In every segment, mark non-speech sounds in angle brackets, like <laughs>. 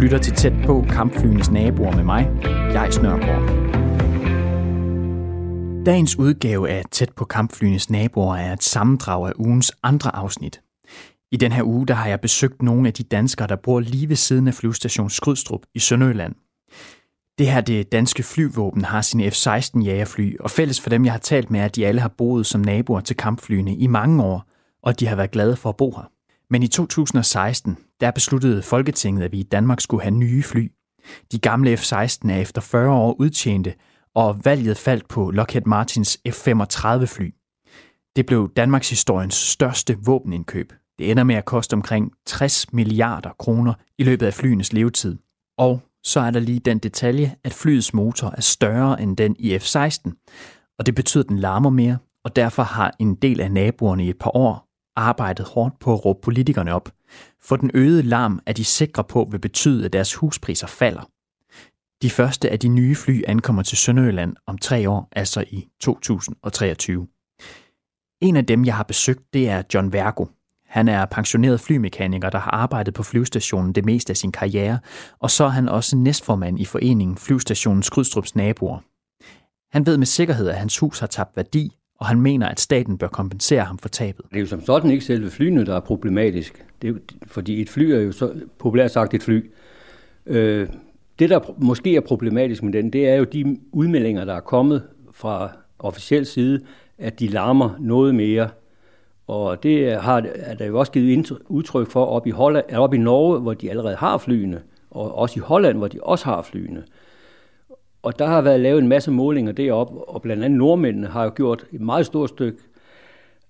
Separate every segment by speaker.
Speaker 1: lytter til Tæt på kampflyenes naboer med mig, jeg Snørgaard. Dagens udgave af Tæt på kampflyenes naboer er et sammendrag af ugens andre afsnit. I den her uge der har jeg besøgt nogle af de danskere, der bor lige ved siden af flyvestation Skrydstrup i Sønderjylland. Det her det danske flyvåben har sine F-16 jagerfly, og fælles for dem, jeg har talt med, er, at de alle har boet som naboer til kampflyene i mange år, og de har været glade for at bo her. Men i 2016, der besluttede Folketinget, at vi i Danmark skulle have nye fly. De gamle F-16 er efter 40 år udtjente, og valget faldt på Lockheed Martins F-35 fly. Det blev Danmarks historiens største våbenindkøb. Det ender med at koste omkring 60 milliarder kroner i løbet af flyenes levetid. Og så er der lige den detalje, at flyets motor er større end den i F-16, og det betyder, at den larmer mere, og derfor har en del af naboerne i et par år arbejdet hårdt på at råbe politikerne op, for den øgede larm er de sikre på vil betyde, at deres huspriser falder. De første af de nye fly ankommer til Sønderjylland om tre år, altså i 2023. En af dem, jeg har besøgt, det er John Vergo. Han er pensioneret flymekaniker, der har arbejdet på flyvestationen det meste af sin karriere, og så er han også næstformand i foreningen Flyvestationen Skrydstrups Naboer. Han ved med sikkerhed, at hans hus har tabt værdi, og han mener, at staten bør kompensere ham for tabet.
Speaker 2: Det er jo som sådan ikke selve flyene, der er problematisk. Det er jo, fordi et fly er jo så populært sagt et fly. Øh, det, der måske er problematisk med den, det er jo de udmeldinger, der er kommet fra officiel side, at de larmer noget mere. Og det har, er der jo også givet udtryk for op i, Holland, op i Norge, hvor de allerede har flyene, og også i Holland, hvor de også har flyene. Og der har været lavet en masse målinger deroppe, og blandt andet nordmændene har jo gjort et meget stort stykke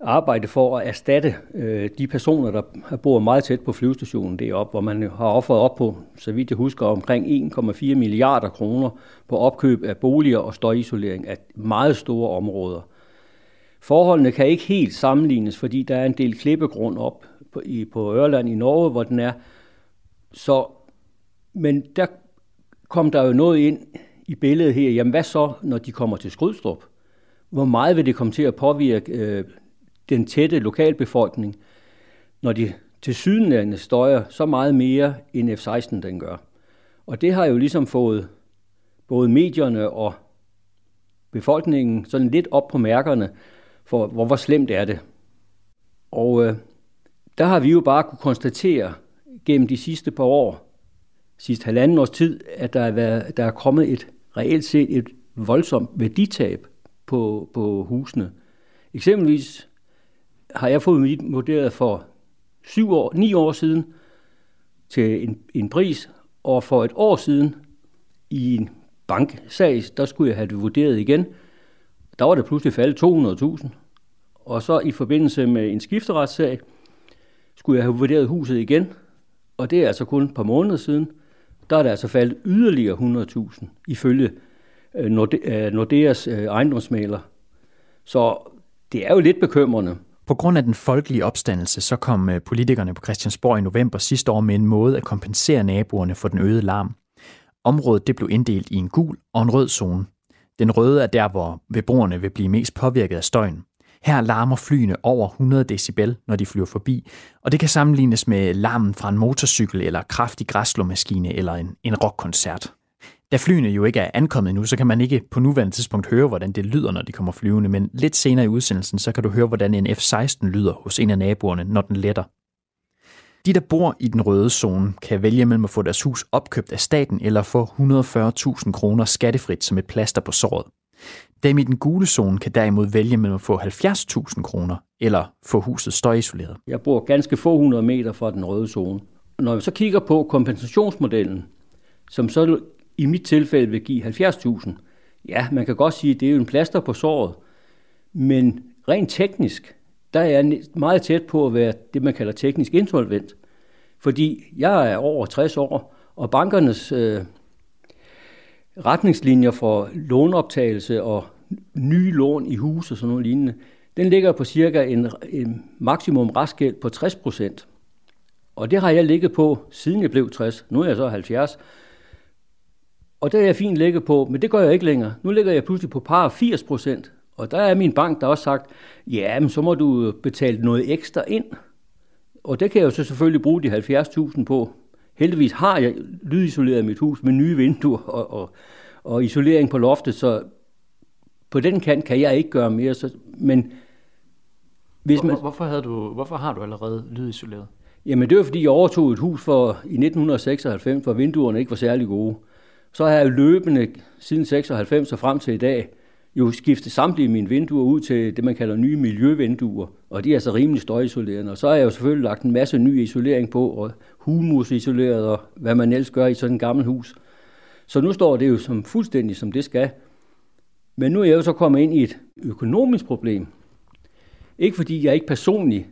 Speaker 2: arbejde for at erstatte øh, de personer, der bor meget tæt på flyvestationen deroppe, hvor man har offret op på, så vidt jeg husker, omkring 1,4 milliarder kroner på opkøb af boliger og støjisolering af meget store områder. Forholdene kan ikke helt sammenlignes, fordi der er en del klippegrund op på, i, på Ørland i Norge, hvor den er. Så, men der kom der jo noget ind i billedet her, jamen hvad så, når de kommer til Skrydstrup? Hvor meget vil det komme til at påvirke øh, den tætte lokalbefolkning, når de til sydenlande støjer så meget mere, end F-16 den gør? Og det har jo ligesom fået både medierne og befolkningen sådan lidt op på mærkerne, for hvor, hvor slemt er det. Og øh, der har vi jo bare kunne konstatere gennem de sidste par år, sidste halvanden års tid, at der er, været, der er kommet et reelt set et voldsomt værditab på, på husene. Eksempelvis har jeg fået mit vurderet for syv år, ni år siden til en, en pris, og for et år siden i en banksag, der skulle jeg have det vurderet igen. Der var det pludselig faldet 200.000. Og så i forbindelse med en skifteretssag, skulle jeg have vurderet huset igen, og det er altså kun et par måneder siden – der er det altså faldet yderligere 100.000 ifølge øh, øh, Nordeas øh, ejendomsmaler. Så det er jo lidt bekymrende.
Speaker 1: På grund af den folkelige opstandelse, så kom politikerne på Christiansborg i november sidste år med en måde at kompensere naboerne for den øgede larm. Området det blev inddelt i en gul og en rød zone. Den røde er der, hvor beboerne vil blive mest påvirket af støjen. Her larmer flyene over 100 decibel, når de flyver forbi, og det kan sammenlignes med larmen fra en motorcykel eller kraftig græsslåmaskine eller en, en rockkoncert. Da flyene jo ikke er ankommet nu, så kan man ikke på nuværende tidspunkt høre, hvordan det lyder, når de kommer flyvende, men lidt senere i udsendelsen, så kan du høre, hvordan en F-16 lyder hos en af naboerne, når den letter. De, der bor i den røde zone, kan vælge mellem at få deres hus opkøbt af staten eller få 140.000 kroner skattefrit som et plaster på såret. Dem i den gule zone kan derimod vælge mellem at få 70.000 kroner eller få huset støjisoleret.
Speaker 2: Jeg bor ganske få hundrede meter fra den røde zone. Når vi så kigger på kompensationsmodellen, som så i mit tilfælde vil give 70.000, ja, man kan godt sige, at det er jo en plaster på såret, men rent teknisk, der er jeg meget tæt på at være det, man kalder teknisk insolvent. Fordi jeg er over 60 år, og bankernes øh, retningslinjer for låneoptagelse og nye lån i hus og sådan noget lignende, den ligger på cirka en, en maksimum restgæld på 60 procent. Og det har jeg ligget på, siden jeg blev 60. Nu er jeg så 70. Og det er jeg fint ligget på, men det gør jeg ikke længere. Nu ligger jeg pludselig på par 80 procent. Og der er min bank, der også sagt, ja, men så må du betale noget ekstra ind. Og det kan jeg jo så selvfølgelig bruge de 70.000 på heldigvis har jeg lydisoleret mit hus med nye vinduer og, og, og isolering på loftet, så på den kant kan jeg ikke gøre mere. Så, men
Speaker 1: hvis man... Hvorfor, havde du, hvorfor har du allerede lydisoleret?
Speaker 2: Jamen det var fordi, jeg overtog et hus for, i 1996, hvor vinduerne ikke var særlig gode. Så har jeg løbende siden 96 og frem til i dag jo skiftet samtlige mine vinduer ud til det, man kalder nye miljøvinduer, og de er så rimelig støjisolerende. Og så har jeg jo selvfølgelig lagt en masse ny isolering på, og humusisoleret, og hvad man ellers gør i sådan et gammelt hus. Så nu står det jo som fuldstændig som det skal. Men nu er jeg jo så kommet ind i et økonomisk problem. Ikke fordi jeg ikke personligt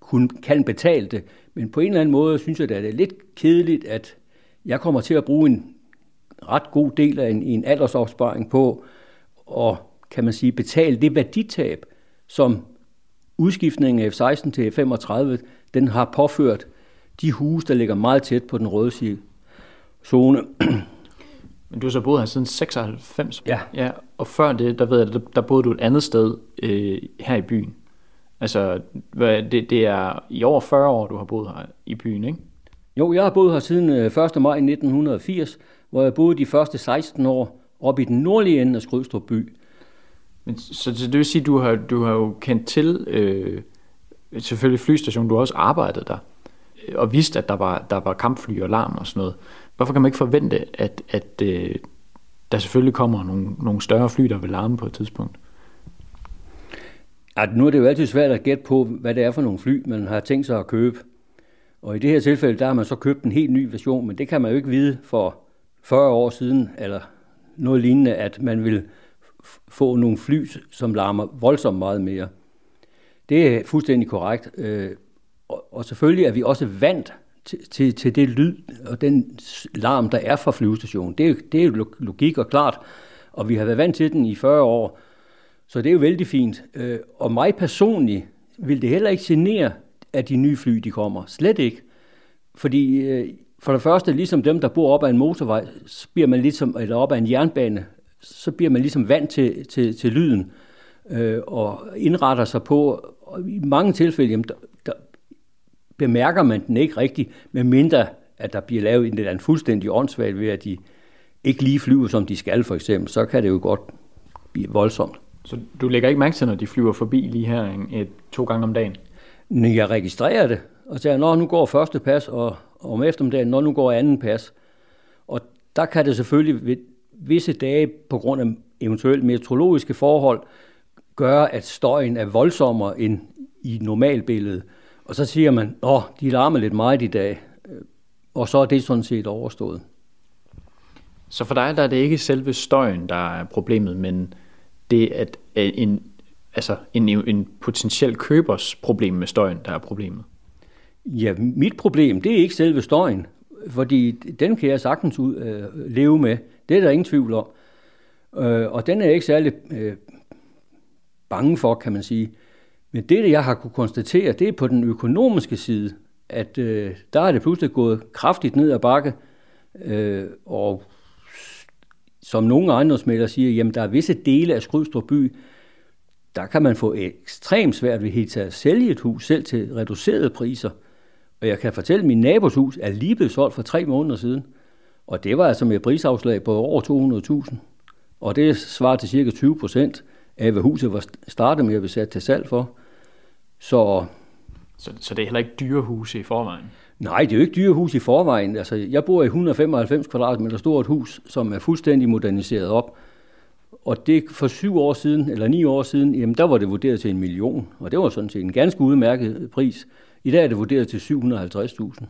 Speaker 2: kun kan betale det, men på en eller anden måde synes jeg, at det er lidt kedeligt, at jeg kommer til at bruge en ret god del af en, en aldersopsparing på at, kan man sige, betale det værditab, som udskiftningen af F-16 til F-35, den har påført de huse, der ligger meget tæt på den røde zone.
Speaker 1: Men du har så boet her siden 96?
Speaker 2: Ja.
Speaker 1: ja og før det, der ved jeg, der, der boede du et andet sted øh, her i byen. Altså, det, det er i over 40 år, du har boet her i byen, ikke?
Speaker 2: Jo, jeg har boet her siden 1. Øh, maj 1980, hvor jeg boede de første 16 år op i den nordlige ende af Skrydstrup by.
Speaker 1: Men, så, så det vil sige, at du har, du har jo kendt til øh, selvfølgelig flystationen, du har også arbejdet der, øh, og vidst, at der var, der var kampfly og larm og sådan noget. Hvorfor kan man ikke forvente, at, at øh, der selvfølgelig kommer nogle, nogle større fly, der vil larme på et tidspunkt?
Speaker 2: At nu er det jo altid svært at gætte på, hvad det er for nogle fly, man har tænkt sig at købe. Og i det her tilfælde, der har man så købt en helt ny version, men det kan man jo ikke vide for 40 år siden, eller noget lignende, at man vil få nogle fly, som larmer voldsomt meget mere. Det er fuldstændig korrekt. Øh, og selvfølgelig er vi også vant til, til, til det lyd og den larm, der er fra flyvestationen. Det er, det er jo logik og klart, og vi har været vant til den i 40 år, så det er jo vældig fint. Øh, og mig personligt vil det heller ikke genere, at de nye fly de kommer. Slet ikke. Fordi øh, for det første, ligesom dem, der bor op ad en motorvej, så bliver man ligesom, eller op ad en jernbane, så bliver man ligesom vant til, til, til lyden øh, og indretter sig på. Og I mange tilfælde, jamen, der bemærker man den ikke rigtigt, medmindre at der bliver lavet en, en fuldstændig åndssvagt ved, at de ikke lige flyver, som de skal for eksempel, så kan det jo godt blive voldsomt.
Speaker 1: Så du lægger ikke mærke til, når de flyver forbi lige her et, to gange om dagen?
Speaker 2: Jeg registrerer det, og siger, når nu går første pas, og om eftermiddagen, når nu går anden pas. Og der kan det selvfølgelig ved visse dage, på grund af eventuelt meteorologiske forhold, gøre, at støjen er voldsommere end i normalbilledet. Og så siger man, åh, de larmer lidt meget i dag, og så er det sådan set overstået.
Speaker 1: Så for dig der er det ikke selve støjen, der er problemet, men det at en, altså en, en potentiel købers problem med støjen, der er problemet?
Speaker 2: Ja, mit problem, det er ikke selve støjen, fordi den kan jeg sagtens ud, øh, leve med. Det er der ingen tvivl om. Øh, og den er jeg ikke særlig øh, bange for, kan man sige. Men det, jeg har kunne konstatere, det er på den økonomiske side, at øh, der er det pludselig gået kraftigt ned ad bakke, øh, og som nogle ejendomsmælder siger, jamen der er visse dele af Skrydstrup by, der kan man få ekstremt svært ved helt at sælge et hus selv til reducerede priser. Og jeg kan fortælle, at min nabos hus er lige blevet solgt for tre måneder siden. Og det var altså med prisafslag på over 200.000. Og det svarer til cirka 20 procent af, hvad huset var startet med at blive sat til salg for. Så,
Speaker 1: så, så det er heller ikke dyre huse i forvejen?
Speaker 2: Nej, det er jo ikke dyre hus i forvejen. Altså, jeg bor i 195 kvadratmeter stort hus, som er fuldstændig moderniseret op. Og det for syv år siden, eller ni år siden, jamen der var det vurderet til en million. Og det var sådan set en ganske udmærket pris. I dag er det vurderet til 750.000.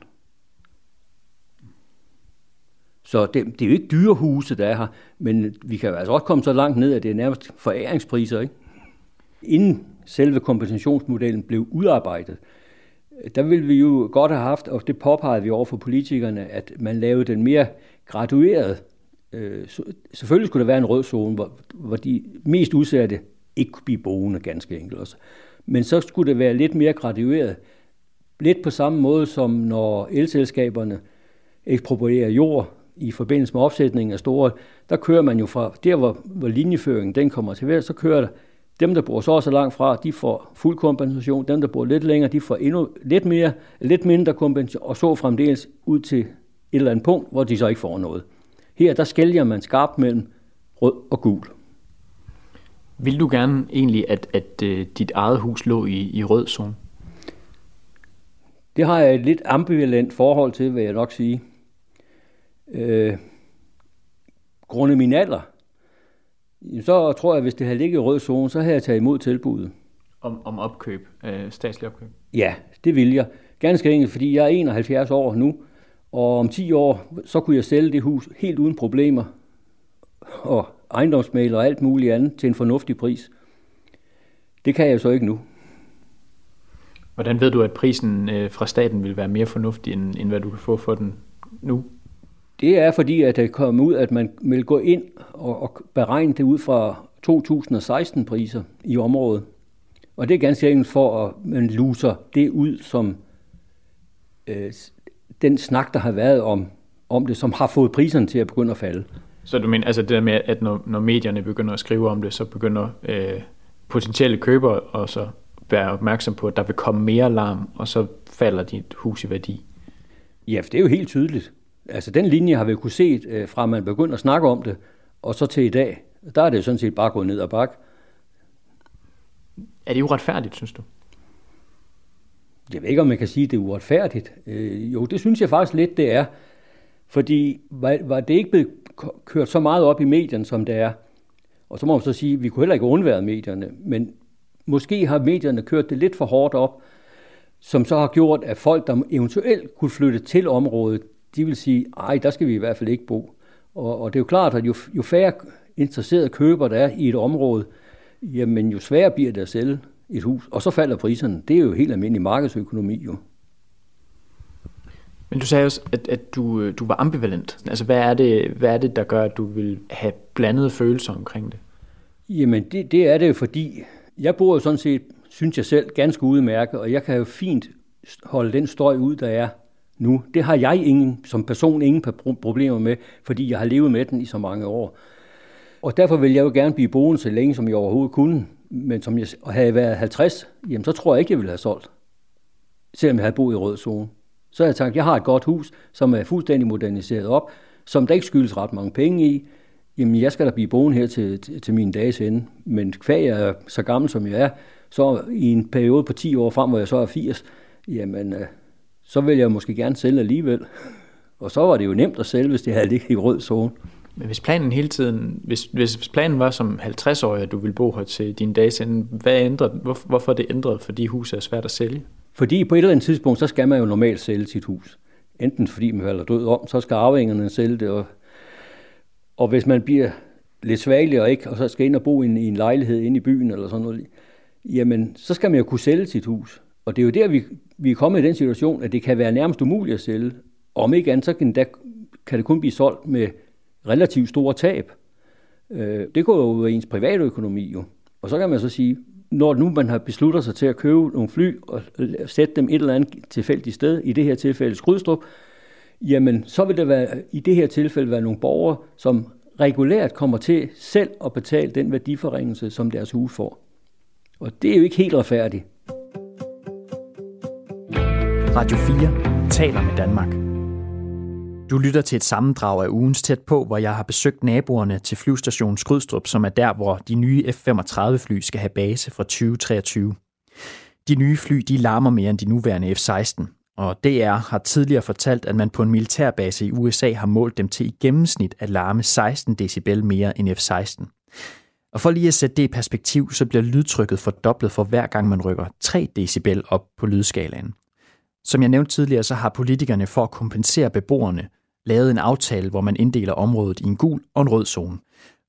Speaker 2: Så det, det er jo ikke dyre huse, der er her, men vi kan jo altså også komme så langt ned, at det er nærmest foræringspriser. Ikke? Inden selve kompensationsmodellen blev udarbejdet, der ville vi jo godt have haft, og det påpegede vi over for politikerne, at man lavede den mere gradueret. Øh, selvfølgelig skulle der være en rød zone, hvor, hvor de mest udsatte ikke kunne blive boende ganske enkelt også. Men så skulle det være lidt mere gradueret. Lidt på samme måde som når elselskaberne eksproprierer jord i forbindelse med opsætningen af store, der kører man jo fra der, hvor, hvor linjeføringen den kommer til vejr, så kører der Dem, der bor så også langt fra, de får fuld kompensation. Dem, der bor lidt længere, de får endnu lidt, mere, lidt mindre kompensation, og så fremdeles ud til et eller andet punkt, hvor de så ikke får noget. Her, der skælger man skarpt mellem rød og gul.
Speaker 1: Vil du gerne egentlig, at, at uh, dit eget hus lå i, i rød zone?
Speaker 2: Det har jeg et lidt ambivalent forhold til, vil jeg nok sige. Øh, grunde min alder, så tror jeg, at hvis det havde ligget i rød zone, så havde jeg taget imod tilbuddet.
Speaker 1: Om, om opkøb, øh, statslig opkøb?
Speaker 2: Ja, det vil jeg. Ganske enkelt, fordi jeg er 71 år nu, og om 10 år, så kunne jeg sælge det hus helt uden problemer, og ejendomsmaler og alt muligt andet til en fornuftig pris. Det kan jeg så ikke nu.
Speaker 1: Hvordan ved du, at prisen øh, fra staten vil være mere fornuftig, end, end hvad du kan få for den nu?
Speaker 2: Det er fordi, at det kommer ud, at man vil gå ind og, og beregne det ud fra 2016-priser i området. Og det er ganske enkelt for, at man luser det ud, som øh, den snak, der har været om, om det, som har fået priserne til at begynde at falde.
Speaker 1: Så du mener altså det der med, at når, når medierne begynder at skrive om det, så begynder øh, potentielle købere og så være opmærksom på, at der vil komme mere larm, og så falder dit hus i værdi?
Speaker 2: Ja, for det er jo helt tydeligt. Altså den linje har vi kunne set øh, fra man begynder at snakke om det, og så til i dag. Der er det jo sådan set bare gået ned og bak.
Speaker 1: Er det uretfærdigt, synes du?
Speaker 2: Jeg ved ikke, om man kan sige, at det er uretfærdigt. Øh, jo, det synes jeg faktisk lidt, det er. Fordi var, var det ikke blevet kørt så meget op i medierne, som det er, og så må man så sige, at vi kunne heller ikke undvære medierne, men måske har medierne kørt det lidt for hårdt op, som så har gjort, at folk, der eventuelt kunne flytte til området, de vil sige, ej, der skal vi i hvert fald ikke bo. Og, og det er jo klart, at jo, jo færre interesserede køber der er i et område, jamen jo sværere bliver det at sælge et hus, og så falder priserne. Det er jo helt almindelig markedsøkonomi jo.
Speaker 1: Men du sagde også, at, at du, du var ambivalent. Altså, hvad er, det, hvad er det, der gør, at du vil have blandede følelser omkring det?
Speaker 2: Jamen, det, det er det jo, fordi jeg bor jo sådan set, synes jeg selv, ganske udmærket, og jeg kan jo fint holde den støj ud, der er nu. Det har jeg ingen, som person ingen problemer med, fordi jeg har levet med den i så mange år. Og derfor vil jeg jo gerne blive boende så længe, som jeg overhovedet kunne. Men som jeg havde været 50, jamen så tror jeg ikke, jeg ville have solgt. Selvom jeg havde boet i rød zone. Så har jeg tænkt, jeg har et godt hus, som er fuldstændig moderniseret op, som der ikke skyldes ret mange penge i. Jamen, jeg skal da blive boende her til, til, til min dages ende. Men kvæg jeg er så gammel, som jeg er, så i en periode på 10 år frem, hvor jeg så er 80, jamen, øh, så vil jeg måske gerne sælge alligevel. Og så var det jo nemt at sælge, hvis det havde ligget i rød zone.
Speaker 1: Men hvis planen hele tiden, hvis, hvis planen var som 50-årig, at du ville bo her til din dages ende, hvad ændret, hvor, hvorfor er det ændret, fordi huset er svært at sælge?
Speaker 2: Fordi på et eller andet tidspunkt, så skal man jo normalt sælge sit hus. Enten fordi man falder død om, så skal arvingerne sælge det. Og, og hvis man bliver lidt svagelig og ikke, og så skal ind og bo i en, i en lejlighed inde i byen eller sådan noget, jamen så skal man jo kunne sælge sit hus. Og det er jo der, vi, vi er kommet i den situation, at det kan være nærmest umuligt at sælge. Og om ikke andet, så kan, der, kan det kun blive solgt med relativt store tab. Øh, det går jo ud af ens private økonomi jo. Og så kan man så sige, når nu man har besluttet sig til at købe nogle fly og sætte dem et eller andet tilfældigt sted, i det her tilfælde Skrydstrup, jamen så vil det være, i det her tilfælde være nogle borgere, som regulært kommer til selv at betale den værdiforringelse, som deres hus får. Og det er jo ikke helt retfærdigt.
Speaker 1: Radio 4 taler med Danmark. Du lytter til et sammendrag af ugens tæt på, hvor jeg har besøgt naboerne til flyvestationen Skrydstrup, som er der, hvor de nye F-35-fly skal have base fra 2023. De nye fly de larmer mere end de nuværende F-16, og DR har tidligere fortalt, at man på en militærbase i USA har målt dem til i gennemsnit at larme 16 decibel mere end F-16. Og for lige at sætte det i perspektiv, så bliver lydtrykket fordoblet for hver gang man rykker 3 decibel op på lydskalaen. Som jeg nævnte tidligere, så har politikerne for at kompensere beboerne lavet en aftale, hvor man inddeler området i en gul og en rød zone.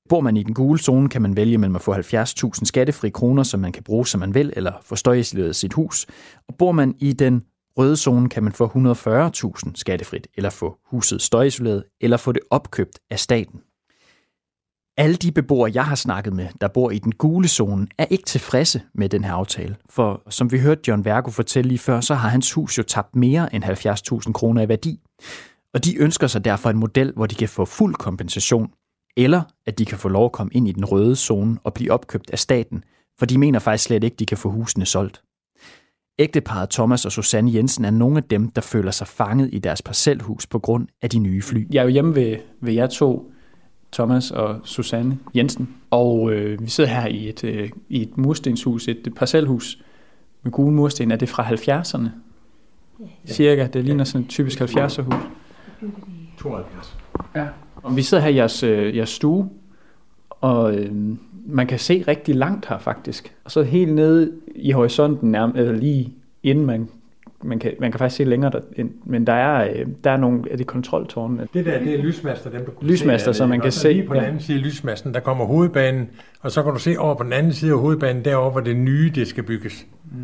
Speaker 1: Bor man i den gule zone, kan man vælge mellem at få 70.000 skattefri kroner, som man kan bruge, som man vil, eller få støjisoleret sit hus. Og bor man i den røde zone, kan man få 140.000 skattefrit, eller få huset støjisoleret, eller få det opkøbt af staten. Alle de beboere, jeg har snakket med, der bor i den gule zone, er ikke tilfredse med den her aftale. For som vi hørte John Vergo fortælle lige før, så har hans hus jo tabt mere end 70.000 kroner i værdi. Og de ønsker sig derfor en model, hvor de kan få fuld kompensation, eller at de kan få lov at komme ind i den røde zone og blive opkøbt af staten For de mener faktisk slet ikke, de kan få husene solgt. Ægteparet Thomas og Susanne Jensen er nogle af dem, der føler sig fanget i deres parcelhus på grund af de nye fly.
Speaker 3: Jeg er jo hjemme ved, ved jer to, Thomas og Susanne Jensen, og øh, vi sidder her i et, øh, i et murstenshus, et, et parcelhus med gule mursten. Er det fra 70'erne? Ja. Cirka. Det ligner sådan et typisk 70'er hus.
Speaker 4: 72.
Speaker 3: Ja. Og vi sidder her i jeres, øh, jeres stue, og øh, man kan se rigtig langt her faktisk. Og så helt nede i horisonten, nærmest, eller lige inden man, man, kan, man kan faktisk se længere, der, men der er, øh, der er nogle af de kontroltårne.
Speaker 4: Det der, det er lysmaster, dem du kan
Speaker 3: Lysmaster,
Speaker 4: se,
Speaker 3: så man kan se.
Speaker 4: Lige på den anden side af lysmasten, der kommer hovedbanen, og så kan du se over på den anden side af hovedbanen, derovre, hvor det nye, det skal bygges. Mm.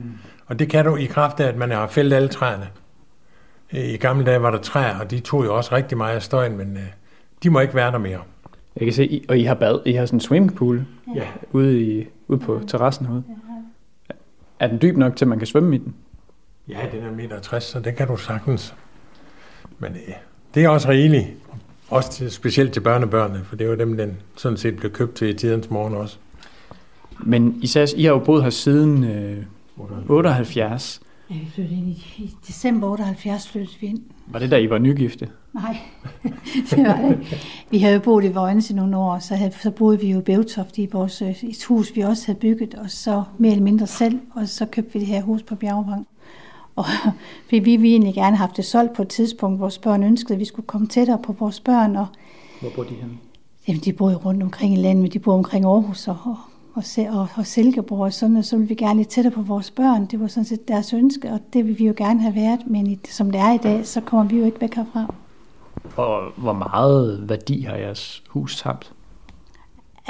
Speaker 4: Og det kan du i kraft af, at man har fældet alle træerne. I gamle dage var der træer, og de tog jo også rigtig meget af støjen, men øh, de må ikke være der mere.
Speaker 3: Jeg kan se, og I har bad, I har sådan en swimmingpool
Speaker 4: Ja.
Speaker 3: ude, i, ude på terrassen herude. Er den dyb nok til, at man kan svømme i den?
Speaker 4: Ja, den er meter 60, så det kan du sagtens. Men øh, det er også rigeligt. Også til, specielt til børnebørnene, for det er jo dem, den sådan set blev købt til i tidens morgen også.
Speaker 3: Men I, sagde, I har jo boet her siden øh, 78.
Speaker 5: Ja, vi flyttede ind i, i december 78 flyttede vi ind.
Speaker 3: Var det da I var nygifte?
Speaker 5: Nej, <laughs> det var det. Vi havde jo boet i Vojens i nogle år, så, havde, så boede vi jo i Bævtoft i vores øh, et hus, vi også havde bygget, og så mere eller mindre selv, og så købte vi det her hus på Bjergvang. Og <laughs> vi vi ville egentlig gerne have haft det solgt på et tidspunkt, vores børn ønskede, at vi skulle komme tættere på vores børn, og
Speaker 3: Hvor bor de henne?
Speaker 5: jamen, de bor jo rundt omkring i landet, men de bor omkring Aarhus og, og, og, og Silkeborg, og sådan, og så ville vi gerne lidt tættere på vores børn. Det var sådan set deres ønske, og det ville vi jo gerne have været, men i, som det er i dag, så kommer vi jo ikke væk herfra.
Speaker 3: Og hvor meget værdi har jeres hus tabt?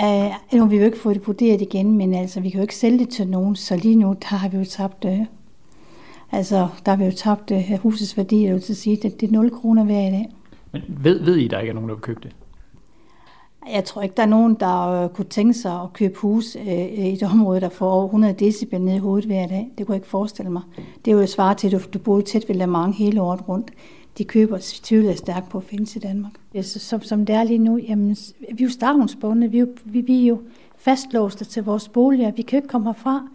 Speaker 5: Uh, nu har vi jo ikke fået det vurderet igen, men altså, vi kan jo ikke sælge det til nogen, så lige nu der har vi jo tabt, uh, altså, der jo tabt uh, husets værdi, jeg vil til at sige, det, det er 0 kroner hver i dag.
Speaker 3: Men ved, ved I, der ikke er nogen, der vil købe det?
Speaker 5: Jeg tror ikke, der er nogen, der uh, kunne tænke sig at købe hus uh, i et område, der får over 100 decibel ned i hovedet hver dag. Det kunne jeg ikke forestille mig. Det er jo et svar til, at du, du boede tæt ved Mans hele året rundt. De køber tvivler stærkt på at findes i Danmark. Ja, så, som, som det er lige nu, jamen, vi er jo stavnsbundne, vi, er jo- vi, vi er jo fastlåste til vores boliger, vi kan jo ikke komme herfra.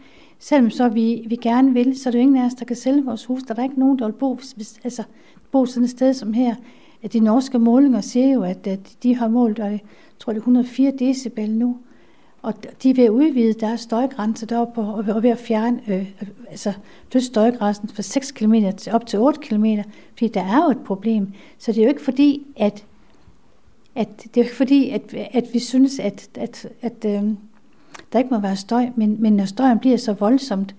Speaker 5: Selvom så vi, vi gerne vil, så er det jo ingen af os, der kan sælge vores hus. Der er ikke nogen, der vil bo, hvis, hvis, altså, bo sådan et sted som her. At de norske målinger siger jo, at, at de har målt, og jeg tror det er 104 decibel nu. Og de er ved at udvide deres støjgrænse deroppe, og og ved at fjerne øh, øh altså, dødsstøjgrænsen fra 6 km til op til 8 km, fordi der er jo et problem. Så det er jo ikke fordi, at, at, det er jo ikke fordi, at, at vi synes, at, at, at øh, der ikke må være støj, men, men når støjen bliver så voldsomt,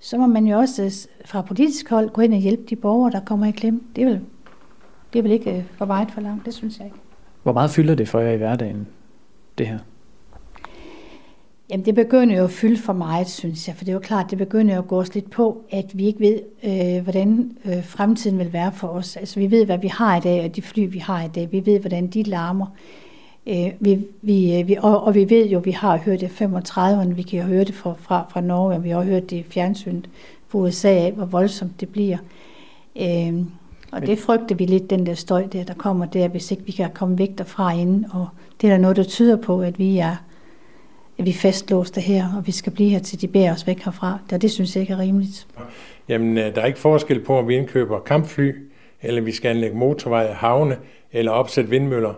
Speaker 5: så må man jo også fra politisk hold gå ind og hjælpe de borgere, der kommer i klemme. Det er vel, det er vel ikke øh, for meget for langt, det synes jeg ikke.
Speaker 3: Hvor meget fylder det for jer i hverdagen, det her?
Speaker 5: Jamen det begynder jo at fylde for meget, synes jeg, for det er jo klart, det begynder jo at gå os lidt på, at vi ikke ved, øh, hvordan øh, fremtiden vil være for os. Altså vi ved, hvad vi har i dag, og de fly, vi har i dag, vi ved, hvordan de larmer. Øh, vi, vi, øh, vi, og, og vi ved jo, vi har hørt det i 35'erne, vi kan høre det fra, fra, fra Norge, og vi har hørt det i fjernsynet fra USA af, hvor voldsomt det bliver. Øh, og det frygter vi lidt, den der støj der, der kommer der, hvis ikke vi kan komme væk derfra inden. Og det er der noget, der tyder på, at vi er at vi er fastlåste her, og vi skal blive her til de bærer os væk herfra. Det, det synes jeg ikke er rimeligt.
Speaker 4: Jamen, øh, der er ikke forskel på, om vi indkøber kampfly, eller vi skal anlægge motorveje, havne, eller opsætte vindmøller.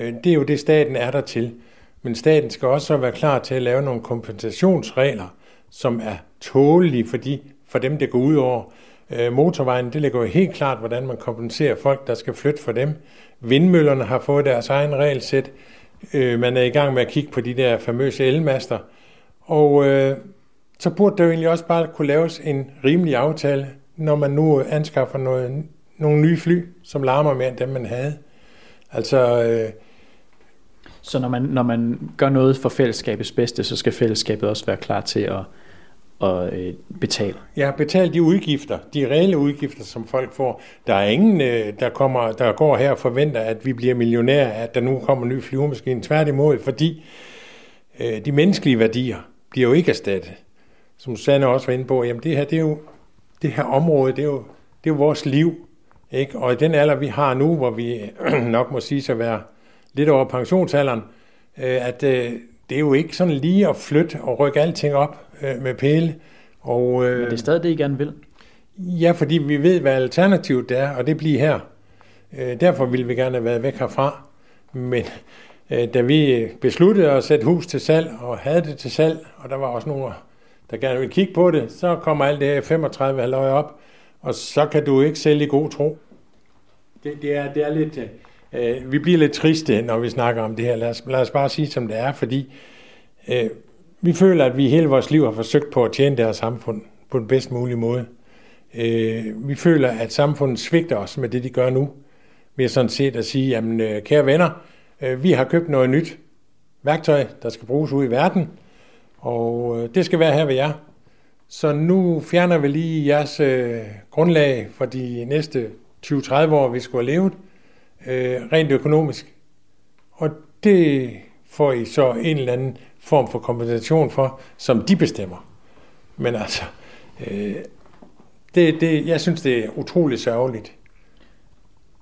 Speaker 4: Øh, det er jo det, staten er der til. Men staten skal også være klar til at lave nogle kompensationsregler, som er tålelige for, de, for dem, det går ud over. Øh, motorvejen, det ligger jo helt klart, hvordan man kompenserer folk, der skal flytte for dem. Vindmøllerne har fået deres egen regelsæt. Øh, Man er i gang med at kigge på de der famøse elmaster. Og øh, så burde der jo egentlig også bare kunne laves en rimelig aftale, når man nu anskaffer noget, nogle nye fly, som larmer mere end dem, man havde. Altså, øh,
Speaker 3: så når man, når man gør noget for fællesskabets bedste, så skal fællesskabet også være klar til at, at øh, betale.
Speaker 4: ja, betale de udgifter, de reelle udgifter, som folk får. Der er ingen, øh, der, kommer, der går her og forventer, at vi bliver millionærer, at der nu kommer en ny flyvemaskine. Tværtimod, fordi øh, de menneskelige værdier bliver jo ikke erstattet. Som Susanne også var inde på, jamen det her, det er jo, det her område, det er jo, det er jo vores liv. Ikke? Og i den alder, vi har nu, hvor vi <clears throat> nok må sige at være lidt over pensionsalderen, øh, at øh, det er jo ikke sådan lige at flytte og rykke alting op. øh, med pæle. Og,
Speaker 3: øh, Men det er stadig det, I gerne vil?
Speaker 4: Ja, fordi vi ved, hvad alternativet er, og det bliver her. Øh, derfor ville vi gerne have været væk herfra. Men øh, da vi besluttede at sætte hus til salg, og havde det til salg, og der var også nogen, der gerne ville kigge på det, så kommer alt det her 35 halvøje op, og så kan du ikke sælge i god tro. Det, det, er, det er lidt... Øh, vi bliver lidt triste, når vi snakker om det her. Lad os, lad os bare sige, som det er, fordi øh, vi føler, at vi hele vores liv har forsøgt på at tjene det her samfund på den bedst mulige måde. Øh, vi føler, at samfundet svigter os med det, de gør nu. Vi er sådan set at sige, jamen øh, kære venner, øh, vi har købt noget nyt værktøj, der skal bruges ud i verden, og øh, det skal være her ved jer. Så nu fjerner vi lige jeres øh, grundlag for de næste 20-30 år, vi skulle have levet, øh, rent økonomisk. Og det får I så en eller anden form for kompensation for, som de bestemmer. Men altså, øh, det, det, jeg synes, det er utroligt sørgeligt.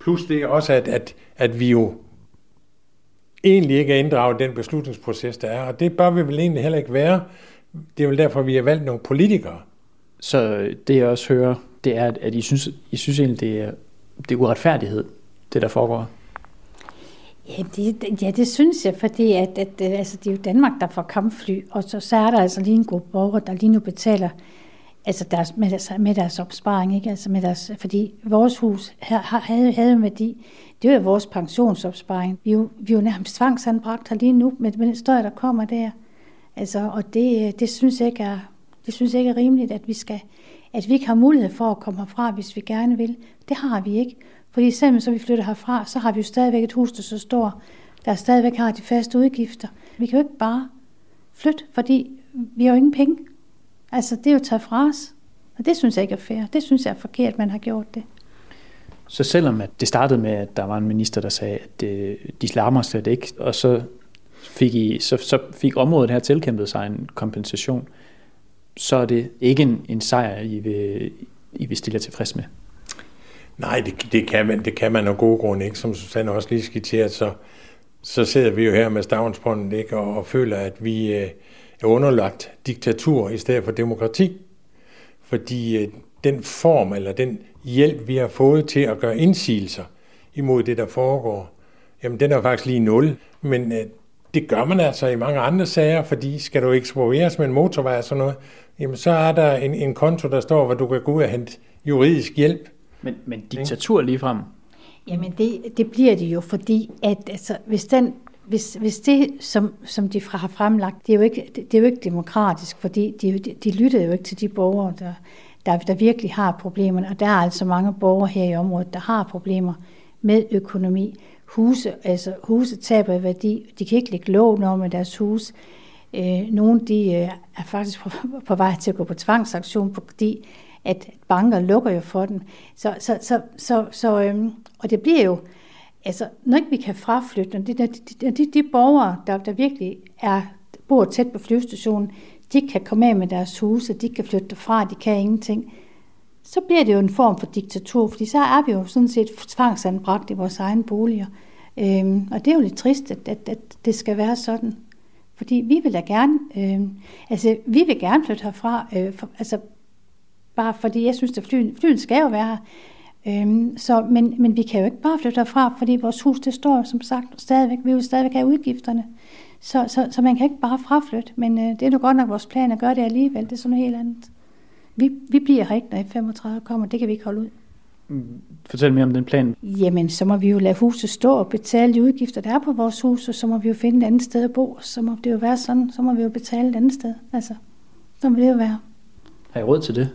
Speaker 4: Plus det er også, at, at, at vi jo egentlig ikke er inddraget i den beslutningsproces, der er. Og det bør vi vel egentlig heller ikke være. Det er vel derfor, vi har valgt nogle politikere.
Speaker 3: Så det jeg også hører, det er, at I synes, I synes egentlig, det er, det er uretfærdighed, det der foregår.
Speaker 5: Ja det, ja, det synes jeg, fordi at, at, øh, altså, det er jo Danmark, der får kampfly, og så, så er der altså lige en gruppe borgere, der lige nu betaler altså deres, med, deres, med deres opsparing, ikke? Altså med deres, fordi vores hus havde, havde en værdi. Det er jo vores pensionsopsparing. Vi er jo, vi er jo nærmest tvangsanbragt her lige nu med, med den støj, der kommer der. Altså, og det, øh, det, synes jeg ikke er, det synes jeg ikke er rimeligt, at vi skal, at vi ikke har mulighed for at komme herfra, hvis vi gerne vil. Det har vi ikke. Fordi selvom så vi flytter herfra, så har vi jo stadigvæk et hus, der så står, der stadigvæk har de faste udgifter. Vi kan jo ikke bare flytte, fordi vi har jo ingen penge. Altså, det er jo taget fra os. Og det synes jeg ikke er fair. Det synes jeg er forkert, at man har gjort det.
Speaker 3: Så selvom at det startede med, at der var en minister, der sagde, at øh, de slammer slet ikke, og så fik, I, så, så fik området her tilkæmpet sig en kompensation, så er det ikke en, en sejr, I vil, I vil stille tilfreds med?
Speaker 4: Nej, det, det, kan man, det kan man af gode grunde ikke. Som Susanne også lige skitserede, så, så sidder vi jo her med stavnsbåndet ikke, og, og føler, at vi øh, er underlagt diktatur i stedet for demokrati. Fordi øh, den form eller den hjælp, vi har fået til at gøre indsigelser imod det, der foregår, jamen den er faktisk lige nul. Men øh, det gør man altså i mange andre sager, fordi skal du eksproprieres med en motorvej og sådan noget, jamen så er der en, en konto, der står, hvor du kan gå ud og hente juridisk hjælp.
Speaker 3: Men, men diktatur lige frem?
Speaker 5: Jamen det, det bliver det jo, fordi at altså, hvis den hvis, hvis det, som, som de har fremlagt, det er, jo ikke, det, er jo ikke demokratisk, fordi de, de, de lytter jo ikke til de borgere, der, der, der virkelig har problemer. Og der er altså mange borgere her i området, der har problemer med økonomi. Huse, altså huse taber i værdi. De kan ikke lægge lån om med deres hus. Øh, nogle de, øh, er faktisk på, på vej til at gå på tvangsaktion, fordi at banker lukker jo for dem. Så, så, så, så, så øhm, og det bliver jo, altså, når ikke vi kan fraflytte, når de, de, de, de borgere, der, der virkelig er, bor tæt på flyvestationen, de kan komme af med deres huse, de kan flytte derfra, de kan ingenting. Så bliver det jo en form for diktatur, fordi så er vi jo sådan set tvangsanbragt i vores egne boliger. Øhm, og det er jo lidt trist, at, at, at det skal være sådan. Fordi vi vil da gerne, øh, altså vi vil gerne flytte herfra, øh, for, altså bare fordi jeg synes, at flyen, flyen skal jo være her. Øhm, så, men, men vi kan jo ikke bare flytte derfra, fordi vores hus det står som sagt stadigvæk, vi vil stadigvæk have udgifterne. Så, så, så man kan ikke bare fraflytte, men øh, det er jo godt nok vores plan at gøre det alligevel, det er sådan noget helt andet. Vi, vi bliver her ikke, når 35 kommer, det kan vi ikke holde ud.
Speaker 3: Fortæl mere om den plan.
Speaker 5: Jamen, så må vi jo lade huset stå og betale de udgifter, der er på vores hus, og så må vi jo finde et andet sted at bo, så må det jo være sådan, så må vi jo betale et andet sted. Altså, så må det jo være.
Speaker 3: Har I råd til det?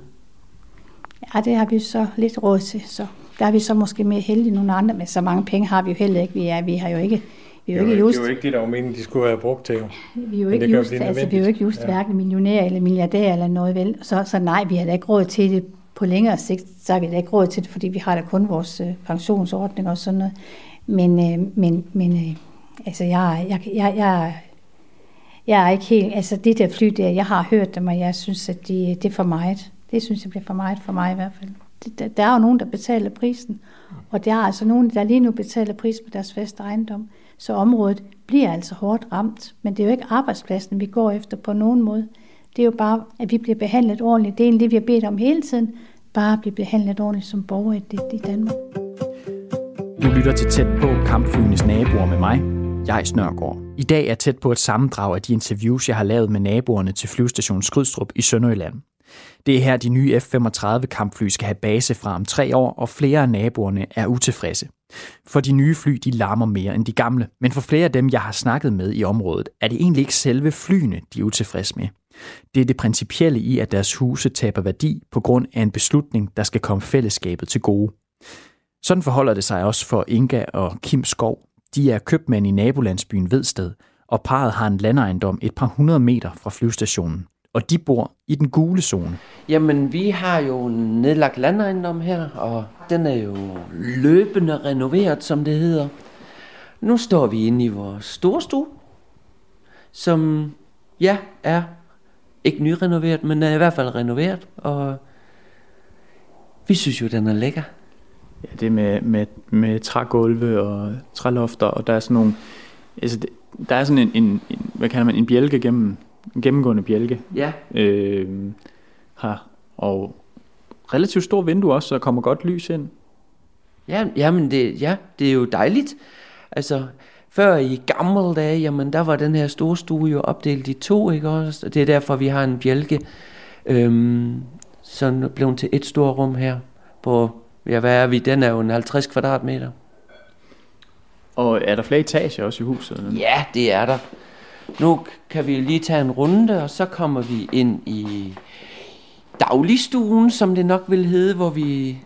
Speaker 5: Ja, det har vi så lidt råd til, så der er vi så måske mere heldige end nogle andre, men så mange penge har vi jo heller ikke. Vi, er, vi har jo ikke vi er jo,
Speaker 4: ikke
Speaker 5: just,
Speaker 4: det er jo ikke det, der var meningen, de skulle have brugt til.
Speaker 5: Vi er jo ikke just, altså, vi er jo ikke just ja. hverken millionær eller milliardær eller noget vel. Så, så nej, vi har da ikke råd til det på længere sigt. Så har vi da ikke råd til det, fordi vi har da kun vores øh, pensionsordning og sådan noget. Men, øh, men, men øh, altså, jeg, jeg, jeg, jeg, jeg er ikke helt... Altså, det der fly der, jeg har hørt dem, og jeg synes, at de, det er for meget. Det synes jeg bliver for meget for mig i hvert fald. Det, der er jo nogen, der betaler prisen, og der er altså nogen, der lige nu betaler pris på deres faste ejendom. Så området bliver altså hårdt ramt, men det er jo ikke arbejdspladsen, vi går efter på nogen måde. Det er jo bare, at vi bliver behandlet ordentligt. Det er egentlig det, vi har bedt om hele tiden. Bare at blive behandlet ordentligt som borger i, i Danmark.
Speaker 1: Du lytter til Tæt på Kampfuglenes naboer med mig, jeg Snørgaard. I dag er tæt på et sammendrag af de interviews, jeg har lavet med naboerne til flyvestation Skrydstrup i Sønderjylland. Det er her, de nye F-35 kampfly skal have base fra om tre år, og flere af naboerne er utilfredse. For de nye fly, de larmer mere end de gamle. Men for flere af dem, jeg har snakket med i området, er det egentlig ikke selve flyene, de er utilfredse med. Det er det principielle i, at deres huse taber værdi på grund af en beslutning, der skal komme fællesskabet til gode. Sådan forholder det sig også for Inga og Kim Skov. De er købmænd i nabolandsbyen Vedsted, og parret har en landejendom et par hundrede meter fra flyvestationen. Og de bor i den gule zone.
Speaker 6: Jamen, vi har jo en nedlagt landejendom her, og den er jo løbende renoveret, som det hedder. Nu står vi inde i vores storstue, som ja, er ikke nyrenoveret, men er i hvert fald renoveret, og vi synes jo, den er lækker.
Speaker 3: Ja, det er med, med, med trægulve og trælofter, og der er sådan nogle, altså der er sådan en, en, en, hvad kalder man, en bjælke gennem, en gennemgående bjælke.
Speaker 6: Ja.
Speaker 3: Øh, her, og relativt stor vindue også, så der kommer godt lys ind.
Speaker 6: Ja, jamen det, ja, det er jo dejligt. Altså, før i gamle dage, jamen der var den her store stue jo opdelt i to, ikke også? Det er derfor, vi har en bjælke, øhm, som blev til et stort rum her på, ja, hvad er vi? Den er jo en 50 kvadratmeter.
Speaker 3: Og er der flere etager også i huset? Eller?
Speaker 6: Ja, det er der. Nu kan vi lige tage en runde, og så kommer vi ind i dagligstuen, som det nok vil hedde, hvor vi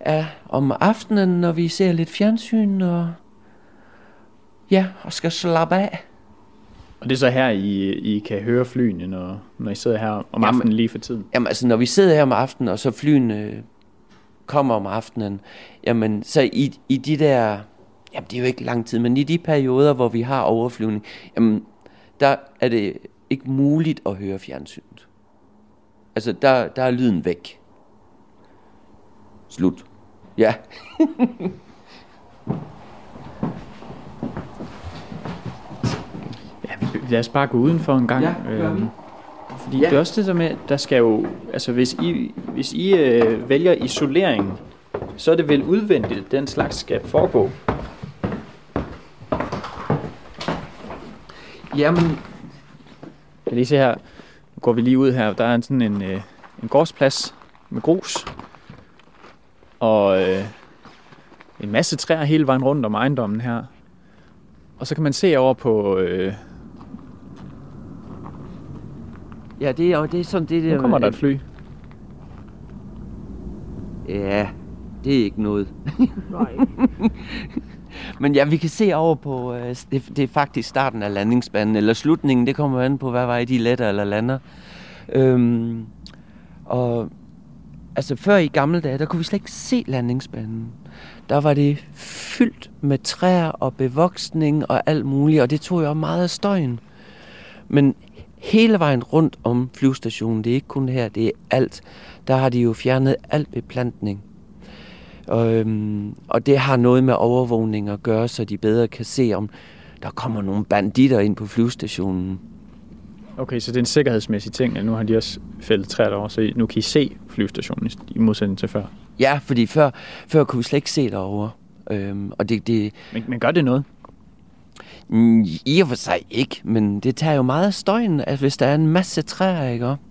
Speaker 6: er om aftenen, når vi ser lidt fjernsyn, og ja, og skal slappe af.
Speaker 3: Og det er så her, I, I kan høre flyene, når, når I sidder her om
Speaker 6: Jamen-
Speaker 3: aftenen lige for tiden?
Speaker 6: Jamen altså, når vi sidder her om aftenen, og så flyene kommer om aftenen, jamen så i, i de der, jamen det er jo ikke lang tid, men i de perioder, hvor vi har overflyvning, jamen der er det ikke muligt at høre fjernsynet. Altså, der, der er lyden væk. Slut. Ja. <laughs>
Speaker 3: Ja, vi- lad os bare gå udenfor en gang.
Speaker 6: Ja,
Speaker 3: øhm, Fordi
Speaker 6: Ja.
Speaker 3: ja. det er også det der med, der skal jo, altså hvis I, hvis I øh, vælger isolering, så er det vel udvendigt, den slags skal foregå.
Speaker 6: Jamen,
Speaker 3: Jeg kan lige se her, nu går vi lige ud her, der er en sådan en, øh, en gårdsplads med grus, og øh, en masse træer hele vejen rundt om ejendommen her. Og så kan man se over på, øh,
Speaker 6: ja, det er, det er sådan det der...
Speaker 3: nu kommer der et fly.
Speaker 6: Ja, det er ikke noget. <laughs> <laughs> Men ja, vi kan se over på, øh, det, det er faktisk starten af landingsbanen, eller slutningen, det kommer an på, hvad vej de letter eller lander. Øhm, og altså før i gamle dage, der kunne vi slet ikke se landingsbanen. Der var det fyldt med træer og bevoksning og alt muligt, og det tog jo meget af støjen. Men hele vejen rundt om flyvestationen, det er ikke kun her, det er alt, der har de jo fjernet alt beplantning. Og, øhm, og det har noget med overvågning at gøre, så de bedre kan se, om der kommer nogle banditter ind på flyvestationen.
Speaker 3: Okay, så det er en sikkerhedsmæssig ting, at nu har de også fældet træer derovre, så nu kan I se flyvestationen i- modsætning til før.
Speaker 6: Ja, fordi før, før kunne vi slet ikke se derovre. Øhm, og det, det
Speaker 3: Men, men gør det noget?
Speaker 6: mm, i og for sig ikke, men det tager jo meget af støjen, at hvis der er en masse træer, ikke? også?